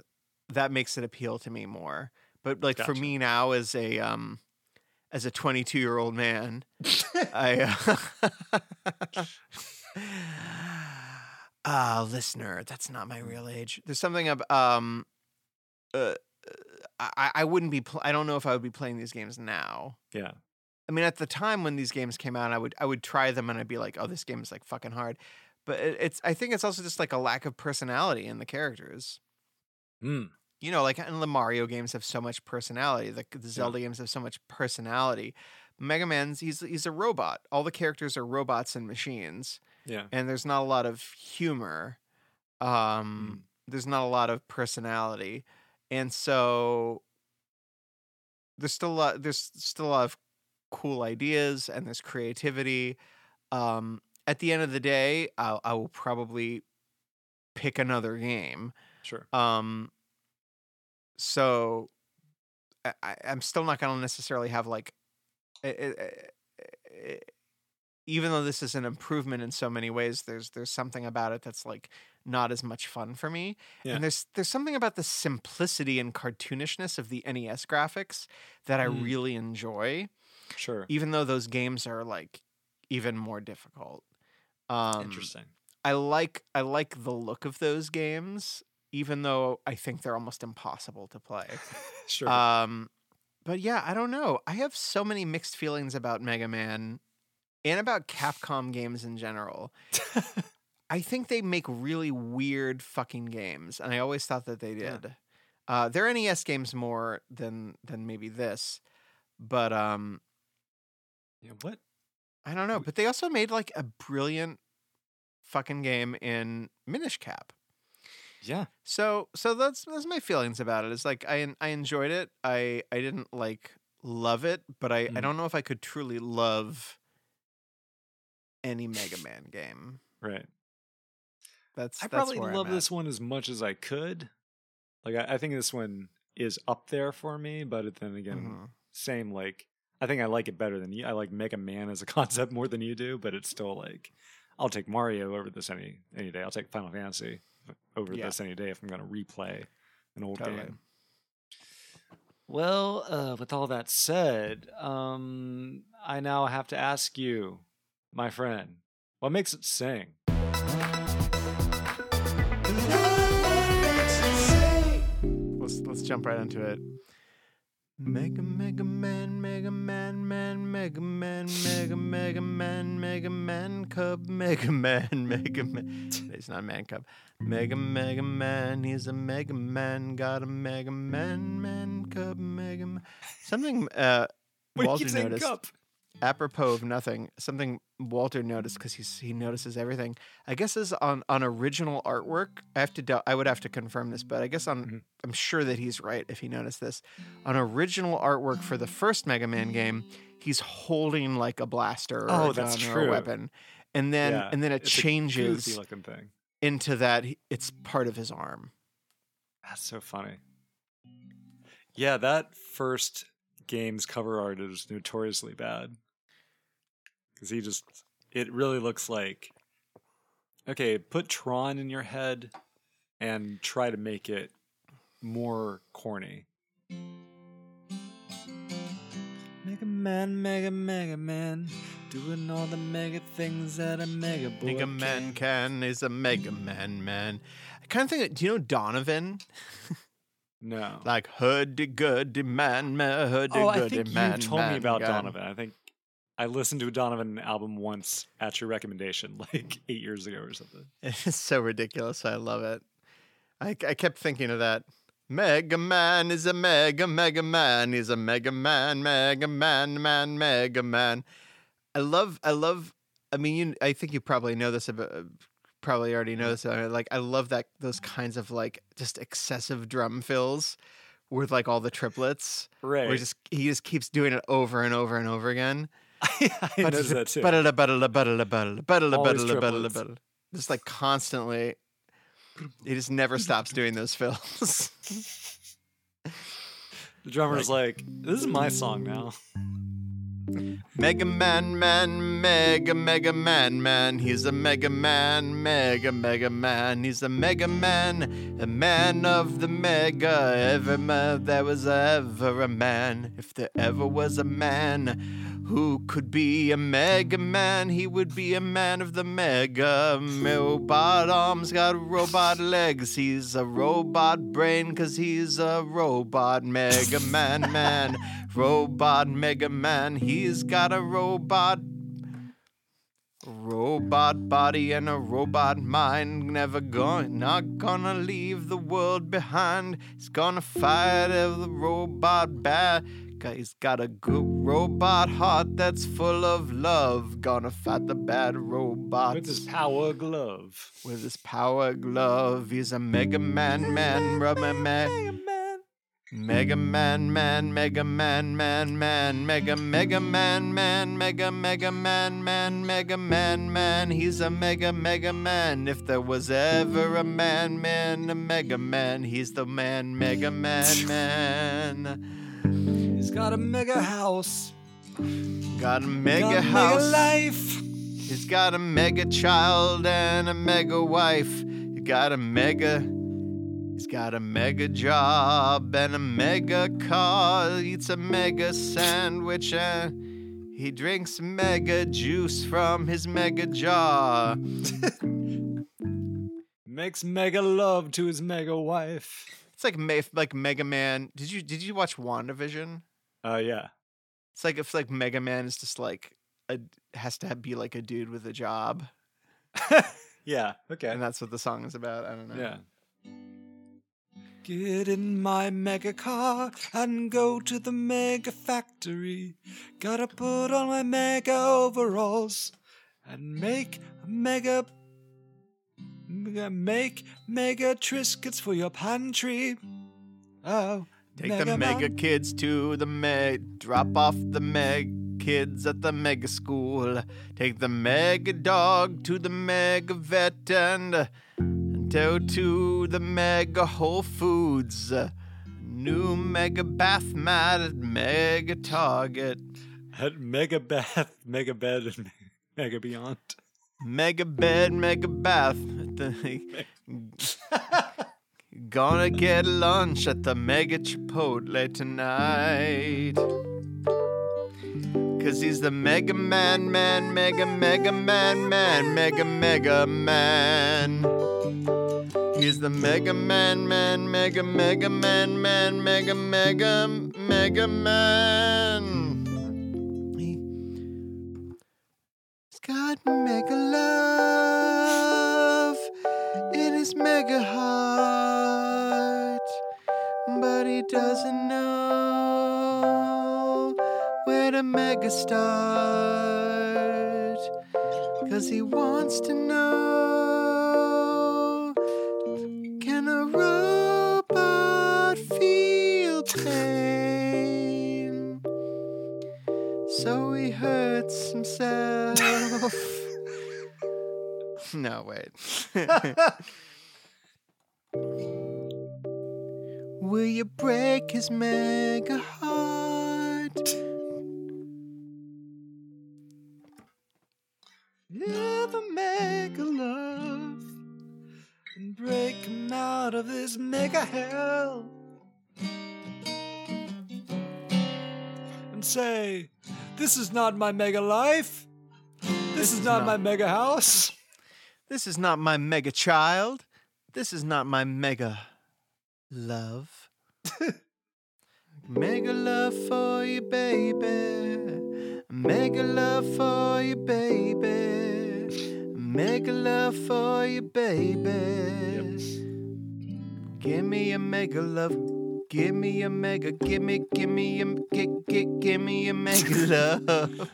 Speaker 2: that makes it appeal to me more. But like for me now as a um as a 22 year old man, [LAUGHS] I uh, [LAUGHS] ah listener, that's not my real age. There's something about um uh, I I wouldn't be pl- I don't know if I would be playing these games now.
Speaker 1: yeah.
Speaker 2: I mean, at the time when these games came out, I would I would try them and I'd be like, "Oh, this game is like fucking hard." But it, it's I think it's also just like a lack of personality in the characters.
Speaker 1: Mm.
Speaker 2: You know, like and the Mario games have so much personality. The, the Zelda games have so much personality. Mega Man's he's he's a robot. All the characters are robots and machines,
Speaker 1: Yeah.
Speaker 2: and there's not a lot of humor. Um, there's not a lot of personality, and so there's still a lot, there's still a lot of cool ideas and there's creativity. Um, at the end of the day, I'll, I will probably pick another game.
Speaker 1: Sure.
Speaker 2: Um, so I, I'm still not going to necessarily have like, eh, eh, eh, even though this is an improvement in so many ways, there's there's something about it that's like not as much fun for me.
Speaker 1: Yeah.
Speaker 2: And there's there's something about the simplicity and cartoonishness of the NES graphics that I
Speaker 1: Mm.
Speaker 2: really enjoy,
Speaker 1: Sure.
Speaker 2: even though those games are like even more difficult. Um,
Speaker 1: Interesting.
Speaker 2: I like I like the look of those games, even though I think they're almost impossible to play. [LAUGHS]
Speaker 1: Sure.
Speaker 2: Um, but yeah, I don't know. I have so many mixed feelings about Mega Man and about Capcom games in general. [LAUGHS] I think they make really weird fucking games, and I always thought that they
Speaker 1: Yeah.
Speaker 2: did. Uh, their NES games more than than maybe this, but um,
Speaker 1: yeah, what?
Speaker 2: I don't know. But they also made like a brilliant fucking game in Minish Cap.
Speaker 1: Yeah.
Speaker 2: So so that's that's my feelings about it. It's like I I enjoyed it. I I didn't like love it, but I I
Speaker 1: Mm.
Speaker 2: don't know if I could truly love any Mega Man game.
Speaker 1: Right.
Speaker 2: That's
Speaker 1: I
Speaker 2: that's
Speaker 1: probably love this one as much as I could. Like I, I think this one is up there for me, but then again,
Speaker 2: Mhm.
Speaker 1: same like I think I like it better than you. I like Mega Man as a [LAUGHS] concept more than you do, but it's still like I'll take Mario over this any any day. I'll take Final Fantasy over
Speaker 2: Yeah.
Speaker 1: this any day if I'm going to replay an old
Speaker 2: Totally.
Speaker 1: game. Well, uh, with all that said, um, I now have to ask you, my friend, what makes it sing?
Speaker 2: Let's let's jump right into it. Mega Mega Man, Mega Man, Man, Mega Man, Mega Mega Man, Mega Man Cub, Mega Man, Mega Man. He's not man cub. Mega Mega Man, he's a Mega Man, got a Mega Man, Man Cub, Mega Man. Something uh,
Speaker 1: What do you
Speaker 2: Walter noticed
Speaker 1: cup?
Speaker 2: Apropos of nothing, something Walter noticed because he's he notices everything. I guess is on on original artwork. I have to dou- I would have to confirm this, but I guess on
Speaker 1: Mhm.
Speaker 2: I'm sure that he's right if he noticed this. On original artwork for the first Mega Man game, he's holding like a blaster or
Speaker 1: Oh,
Speaker 2: a
Speaker 1: that's
Speaker 2: gun or
Speaker 1: true.
Speaker 2: a weapon, and then
Speaker 1: Yeah,
Speaker 2: and then it changes into that it's part of his arm.
Speaker 1: That's so funny. Yeah, that first game's cover art is notoriously bad. Because he just, it really looks like, okay, put Tron in your head and try to make it more corny. Mega Man, Mega Mega Man, doing all the mega things that a Mega Boy
Speaker 2: Mega Man can is a Mega Man man. I kind of think. Do you know Donovan? [LAUGHS]
Speaker 1: No.
Speaker 2: Like hoodie goody man, man hoodie
Speaker 1: Oh, I think
Speaker 2: man.
Speaker 1: you told me about. Donovan. I think I listened to a Donovan album once at your recommendation, [LAUGHS] like eight years ago or something. [LAUGHS]
Speaker 2: It's so ridiculous. I love it. I, I kept thinking of that. Mega Man is a mega mega man. He's a mega man, mega man, man, mega man. I love. I love. I mean, you. I think you probably know this about. Uh, Probably already know this. uh, Like, I love that those kinds of like just excessive drum fills with like all the triplets.
Speaker 1: Right.
Speaker 2: Where he just he just keeps doing it over and over and over again. [LAUGHS]
Speaker 1: I noticed that too. Always
Speaker 2: ba-da-da, ba-da-da,
Speaker 1: triplets.
Speaker 2: ba-da-da. Just like constantly. He just never stops [LAUGHS] doing those fills.
Speaker 1: The drummer's like, "This is my song now."
Speaker 2: Mega Man, man, mega, mega man, man. He's a mega man, mega, mega man. He's a mega man, a man of the mega. Ever man, there was ever a man. If there ever was a man who could be a mega man, he would be a man of the mega. Robot arms got robot legs. He's a robot brain, cause he's a robot mega man, man. Robot Mega Man, he's got a robot robot body and a robot mind. Never going, not gonna leave the world behind. He's gonna fight the robot He's got a good robot heart that's full of love. Gonna fight the bad robots
Speaker 1: With his power glove.
Speaker 2: with his power glove. He's a Mega Man, man, rubber man. Mega Man, man, Mega Man, man, man, Mega, Mega Man, man, Mega, Mega Man, man, Mega Man, man. He's a Mega, Mega Man. If there was ever a man, man, a Mega Man, he's the man, Mega Man, [LAUGHS] man.
Speaker 1: He's got a mega house.
Speaker 2: Got a
Speaker 1: got
Speaker 2: mega
Speaker 1: a
Speaker 2: house.
Speaker 1: Mega life.
Speaker 2: He's got a mega child and a mega wife. He got a mega. He's got a mega job and a mega car. Eats a mega sandwich and he drinks mega juice from his mega jar. [LAUGHS]
Speaker 1: Makes mega love to his mega wife.
Speaker 2: It's like like Mega Man. Did you did you watch WandaVision?
Speaker 1: Oh yeah.
Speaker 2: It's like if like Mega Man is just like a has to have, be like a dude with a job, [LAUGHS]
Speaker 1: yeah. Okay.
Speaker 2: and that's what the song is about. I don't know.
Speaker 1: Yeah. Get in my mega car and go to the mega factory. Gotta put on my mega overalls and make a mega. mega- Make mega triscuits for your pantry. Oh,
Speaker 2: Take the mega
Speaker 1: Man.
Speaker 2: kids to the meg. Drop off the meg kids at the mega school. Take the mega dog to the mega vet and, and go to the mega Whole Foods. New mega bath mat at mega Target.
Speaker 1: At mega bath, mega bed, and [LAUGHS] mega beyond.
Speaker 2: Mega bed, mega bath. [LAUGHS] [LAUGHS] Gonna get lunch at the Mega Chipotle tonight. Cause he's the Mega Man, man, Mega, Mega Man, man, Mega, Mega Man. He's the Mega Man, man, Mega, Mega Man, man, Mega, Mega, Mega Man. He- He's got mega love doesn't know where to mega start. Cause he wants to know can a robot feel pain? So he hurts himself. [LAUGHS] no, wait. [LAUGHS] Will you break his mega heart?
Speaker 1: Never make a love and break him out of this mega hell. And say, This is not my mega life. This, is, not, my mega house.
Speaker 2: This is not my mega child. This is not my mega love. [LAUGHS] mega love for you, baby. Mega love for you, baby. Mega love for you, baby. Give me a mega love. Give me a mega. Give me, give me a, give, give, give me a mega [LAUGHS] love.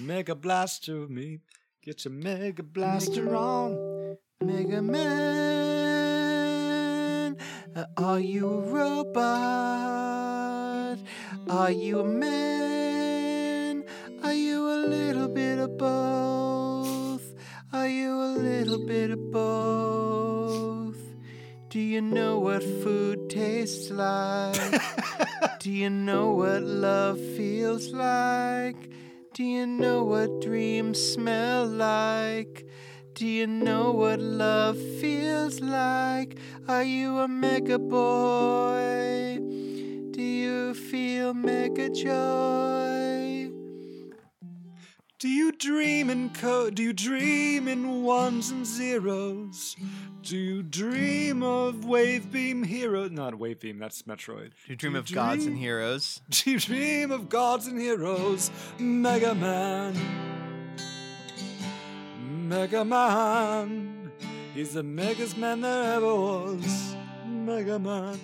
Speaker 1: Mega blaster me. Get your mega blaster on.
Speaker 2: Mega Man, are you a robot? Are you a man? Are you a little bit of both? Are you a little bit of both? Do you know what food tastes like? [LAUGHS] Do you know what love feels like? Do you know what dreams smell like? Do you know what love feels like? Are you a mega boy? Do you feel mega joy?
Speaker 1: Do you dream in code? Do you dream in ones and zeros? Do you dream of wave beam hero? Not wave beam. That's Metroid.
Speaker 2: Do you dream of gods and heroes? [LAUGHS]
Speaker 1: Do you dream of gods and heroes? Mega Man. Mega Man. He's the megast man there ever was. Mega Man.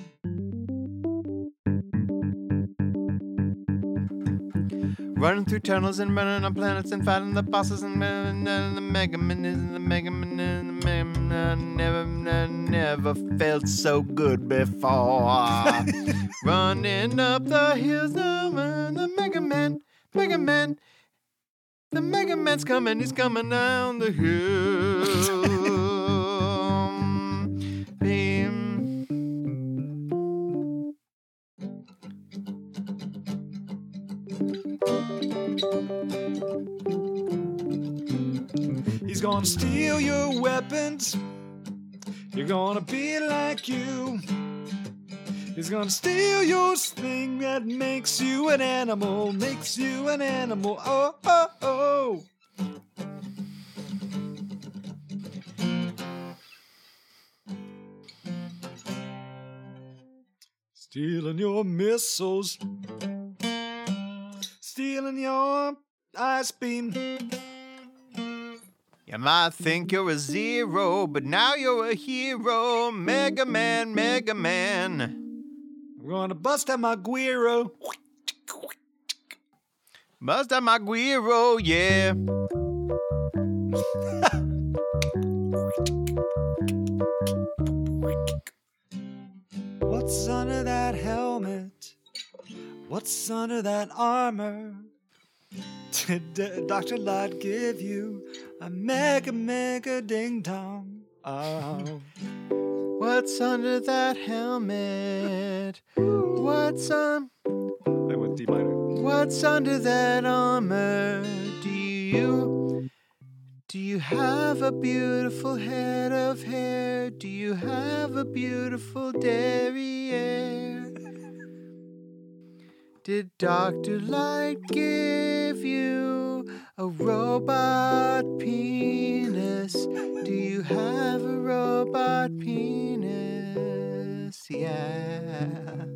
Speaker 2: Running through tunnels and running on planets and fighting the bosses and, and, and the Mega Man is the Mega Man and the Mega Man never, never felt so good before. [LAUGHS] running up the hills of uh, the Mega Man, Mega Man. The Mega Man's coming, he's coming down the hill. Beam.
Speaker 1: He's gonna steal your weapons. You're gonna be like you. He's gonna steal your thing that makes you an animal, makes you an animal. Oh, oh, oh. Stealing your missiles. Stealing your ice beam.
Speaker 2: You might think you're a zero, but now you're a hero. Mega Man, Mega Man.
Speaker 1: I'm gonna bust out my guiro.
Speaker 2: Bust out my guiro, yeah.
Speaker 1: What's under that helmet? What's under that armor? Did D- Dr. Light give you a mega, mega ding dong? Oh.
Speaker 2: What's under that helmet? What's um, on
Speaker 1: I went D minor.
Speaker 2: What's under that armor? Do you Do you have a beautiful head of hair? Do you have a beautiful derriere? Did Dr. Light give you a robot penis? Do you have a robot penis? Yeah.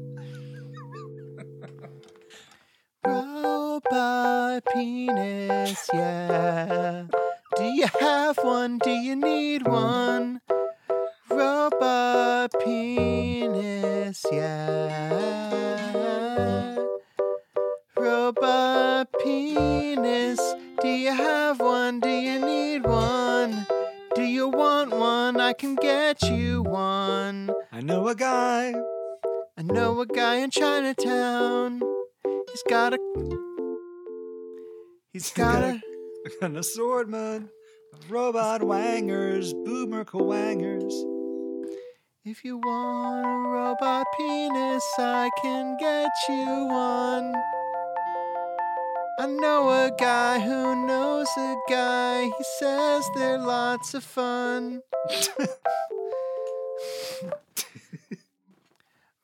Speaker 2: [LAUGHS] Robot penis, yeah. Do you have one? Do you need one? Robot penis, yeah. Robot penis, do you have one? Do you need one? You want one? I can get you one.
Speaker 1: I know a guy.
Speaker 2: I know a guy in Chinatown. He's got a. He's got a. [LAUGHS]
Speaker 1: An assortment of robot wangers, boomer wangers.
Speaker 2: If you want a robot penis, I can get you one. I know a guy who knows a guy. He says they're lots of fun.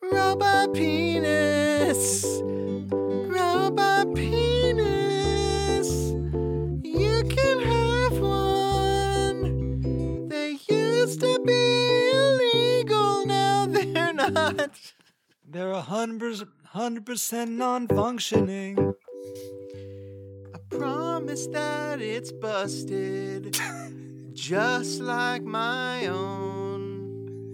Speaker 2: robot penis. Robot penis. You can have one. They used to be illegal, now they're not.
Speaker 1: They're a hundred percent non-functioning.
Speaker 2: I promise that it's busted, [LAUGHS] just like my own.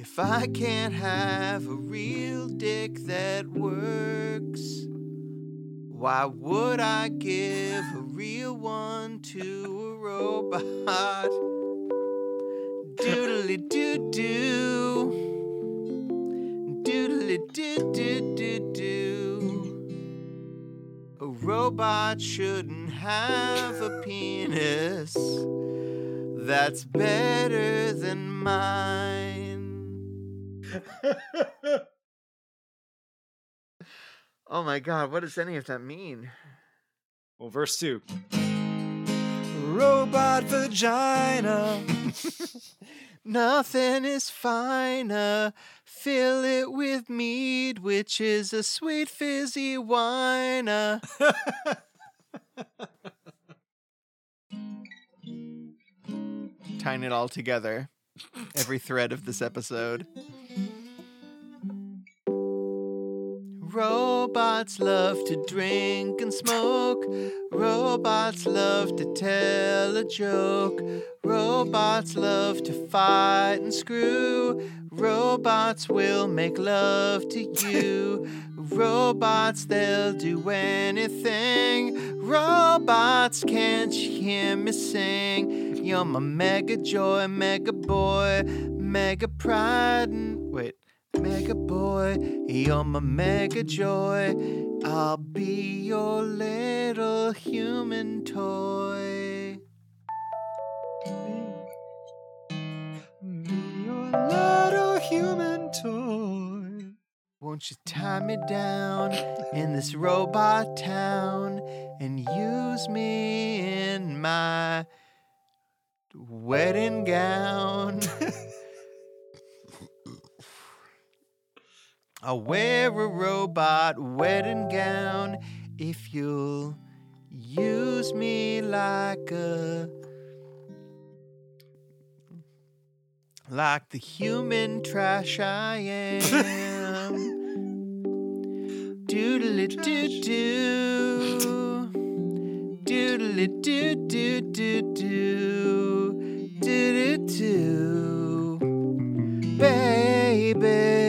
Speaker 2: If I can't have a real dick that works, why would I give a real one to a robot? Doodly doo doo. Doodly doo doo doo doo. A robot shouldn't have a penis that's better than mine. [LAUGHS] oh my god, what does any of that mean?
Speaker 1: Well, verse two. Robot vagina. [LAUGHS]
Speaker 2: Nothing is finer. Fill it with mead, which is a sweet fizzy wine. uh. Tying it all together. Every thread of this episode. Robots love to drink and smoke. Robots love to tell a joke. Robots love to fight and screw. Robots will make love to you. Robots, they'll do anything. Robots, can't you hear me sing? You're my mega joy, mega boy, mega pride. And wait, mega boy, you're my mega joy. I'll be your little human toy.
Speaker 1: Your little human toy.
Speaker 2: Won't you tie me down in this robot town and use me in my wedding gown? [LAUGHS] I'll wear a robot wedding gown if you'll use me like a like the human trash I am. Doodly doo doo. Doodly doo doo doo doo. Doo doo doo. Baby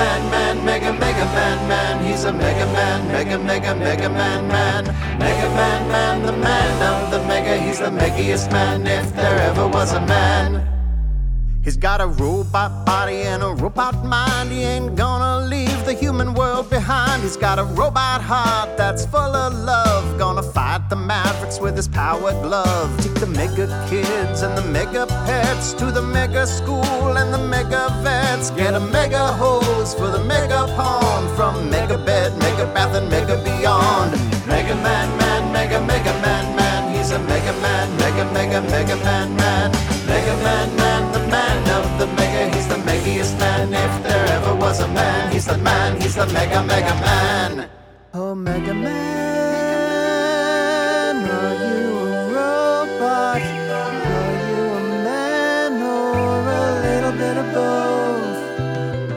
Speaker 2: Man, man, mega, mega man, man. He's a mega man, mega, mega, mega man, man. Mega man, man, the man of the mega. He's the meggiest man if there ever was a man. He's got a robot body and a robot mind. He ain't gonna leave the human world behind. He's got a robot heart that's full of love. Gonna fight the Mavericks with his power glove. Take the mega kids and the mega pets to the mega school and the mega vets. Get a mega hose for the mega pond from mega bed, mega bath, and mega beyond. Mega man, man, mega, mega man, man. He's a mega man, mega, mega, mega man, man. Mega man, He's the man, he's the mega, mega man. Oh, mega man, are you a robot? Are you a man or a little bit of both?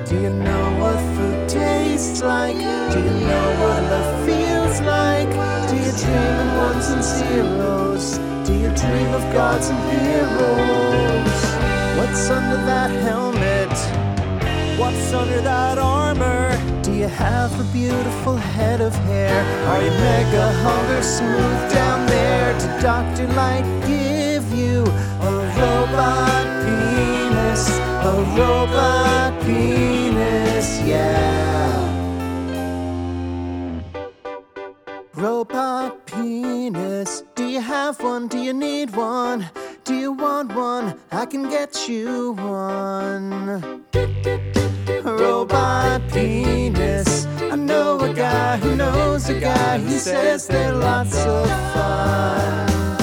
Speaker 2: Do you know what food tastes like? Do you know what love feels like? Do you dream in ones and zeros? Do you dream of gods and heroes? What's under that helmet? What's under that armor? Do you have a beautiful head of hair? Are you mega hunger smooth down there? Did Dr. Light give you a robot penis? A robot penis, yeah. Can get you one. Robot penis. I know a guy who knows a guy. He says they're lots of fun.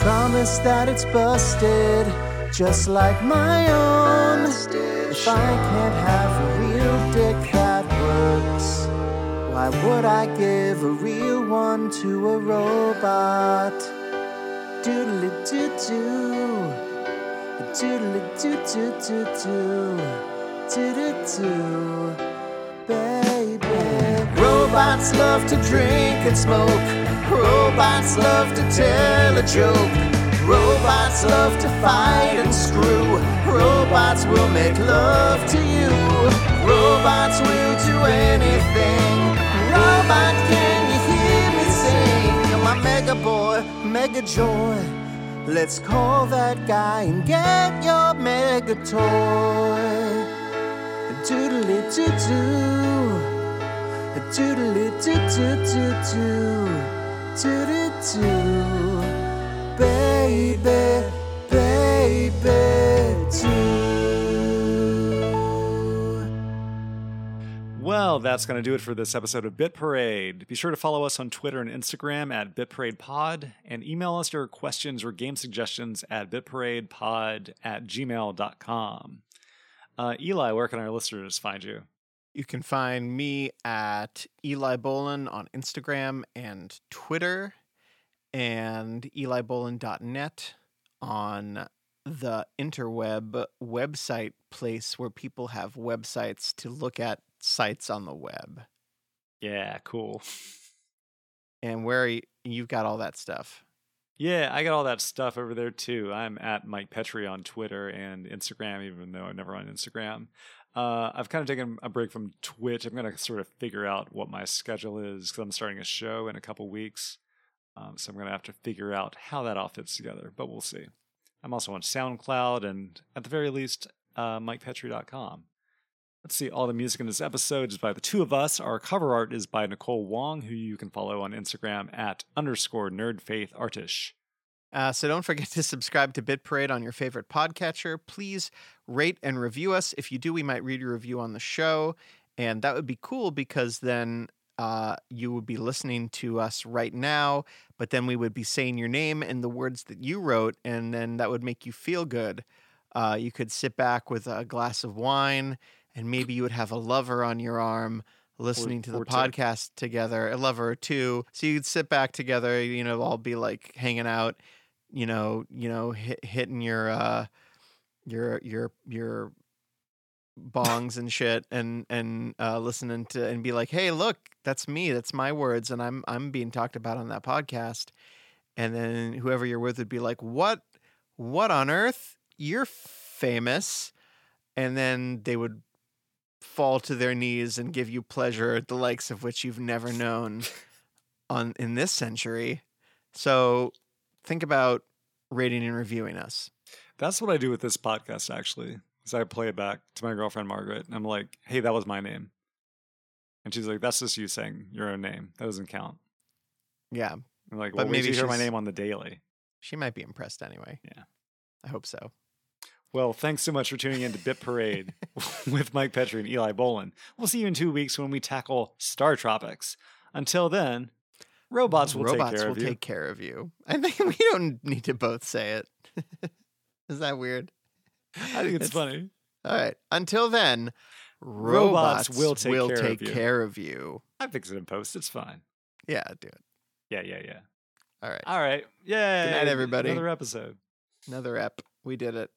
Speaker 2: Promise that it's busted, just like my own. If I can't have a real dick that works, why would I give a real one to a robot? Doodly doo doo. Doo doo doo doo. Doo doo doo. Baby. Robots love to drink and smoke. Robots love to tell a joke. Robots love to fight and screw. Robots will make love to you. Robots will do anything. Robot, can you hear me sing? You're my mega boy, mega joy. Let's call that guy and get your mega toy. Doodly doo doo. Doodly doo doo doo doo. Doodly doo. Baby,
Speaker 1: Well, that's going to do it for this episode of Bit Parade. Be sure to follow us on Twitter and Instagram at BitParadePod and email us your questions or game suggestions at bitparadepod at gmail.com. Uh, Eli, where can our listeners find you?
Speaker 2: You can find me at Eli Bolin on Instagram and Twitter, and elibolin.net on the interweb website place where people have websites to look at sites on the web.
Speaker 1: Yeah, cool.
Speaker 2: And where you, you've got all that stuff.
Speaker 1: Yeah, I got all that stuff over there too. I'm at Mike Petrie on Twitter and Instagram, even though I'm never on Instagram. Uh, I've kind of taken a break from Twitch. I'm going to sort of figure out what my schedule is because I'm starting a show in a couple weeks. Um, so I'm going to have to figure out how that all fits together, but we'll see. I'm also on SoundCloud and at the very least, uh, MikePetrie.com. Let's see, all the music in this episode is by the two of us. Our cover art is by Nicole Wong, who you can follow on Instagram at underscore nerdfaithartish.
Speaker 2: Uh, so don't forget [LAUGHS] to subscribe to Bit Parade on your favorite podcatcher. Please rate and review us. If you do, we might read your review on the show. And that would be cool because then uh, you would be listening to us right now, but then we would be saying your name and the words that you wrote, and then that would make you feel good. Uh, you could sit back with a glass of wine, and maybe you would have a lover on your arm listening to the
Speaker 1: or two.
Speaker 2: podcast together, a lover or two. So you'd sit back together, you know, all be like hanging out, you know, you know, hit, hitting your uh your your your bongs and shit and and uh listening to and be like, "Hey, look, that's me. That's my words and I'm I'm being talked about on that podcast." And then whoever you're with would be like, "What what on earth? You're famous." And then they would fall to their knees and give you pleasure the likes of which you've never [LAUGHS] known on in this century. So think about rating and reviewing us.
Speaker 1: That's what I do with this podcast, actually. Is I play it back to my girlfriend Margaret, and I'm like, "Hey, that was my name," and she's like, "That's just you saying your own name. That doesn't count."
Speaker 2: Yeah,
Speaker 1: I'm like,
Speaker 2: But
Speaker 1: "Well, wait
Speaker 2: maybe
Speaker 1: you hear my name on the daily."
Speaker 2: she might be impressed anyway.
Speaker 1: Yeah.
Speaker 2: I hope so.
Speaker 1: Well, thanks so much for tuning in to Bit Parade [LAUGHS] with Mike Petrie and Eli Bolin. We'll see you in two weeks when we tackle StarTropics. Until then, robots will
Speaker 2: Robots
Speaker 1: take care
Speaker 2: will
Speaker 1: of you.
Speaker 2: take care of you. I think we don't need to both say it. [LAUGHS] Is that weird?
Speaker 1: I think it's, funny.
Speaker 2: All right. Until then,
Speaker 1: Robots
Speaker 2: robots,
Speaker 1: will take care of
Speaker 2: take
Speaker 1: you.
Speaker 2: care of you.
Speaker 1: I fix it in post. It's fine.
Speaker 2: Yeah, do it.
Speaker 1: Yeah, yeah, yeah.
Speaker 2: All right.
Speaker 1: All right. Yay.
Speaker 2: Good night, everybody.
Speaker 1: Another episode.
Speaker 2: Another ep. We did it.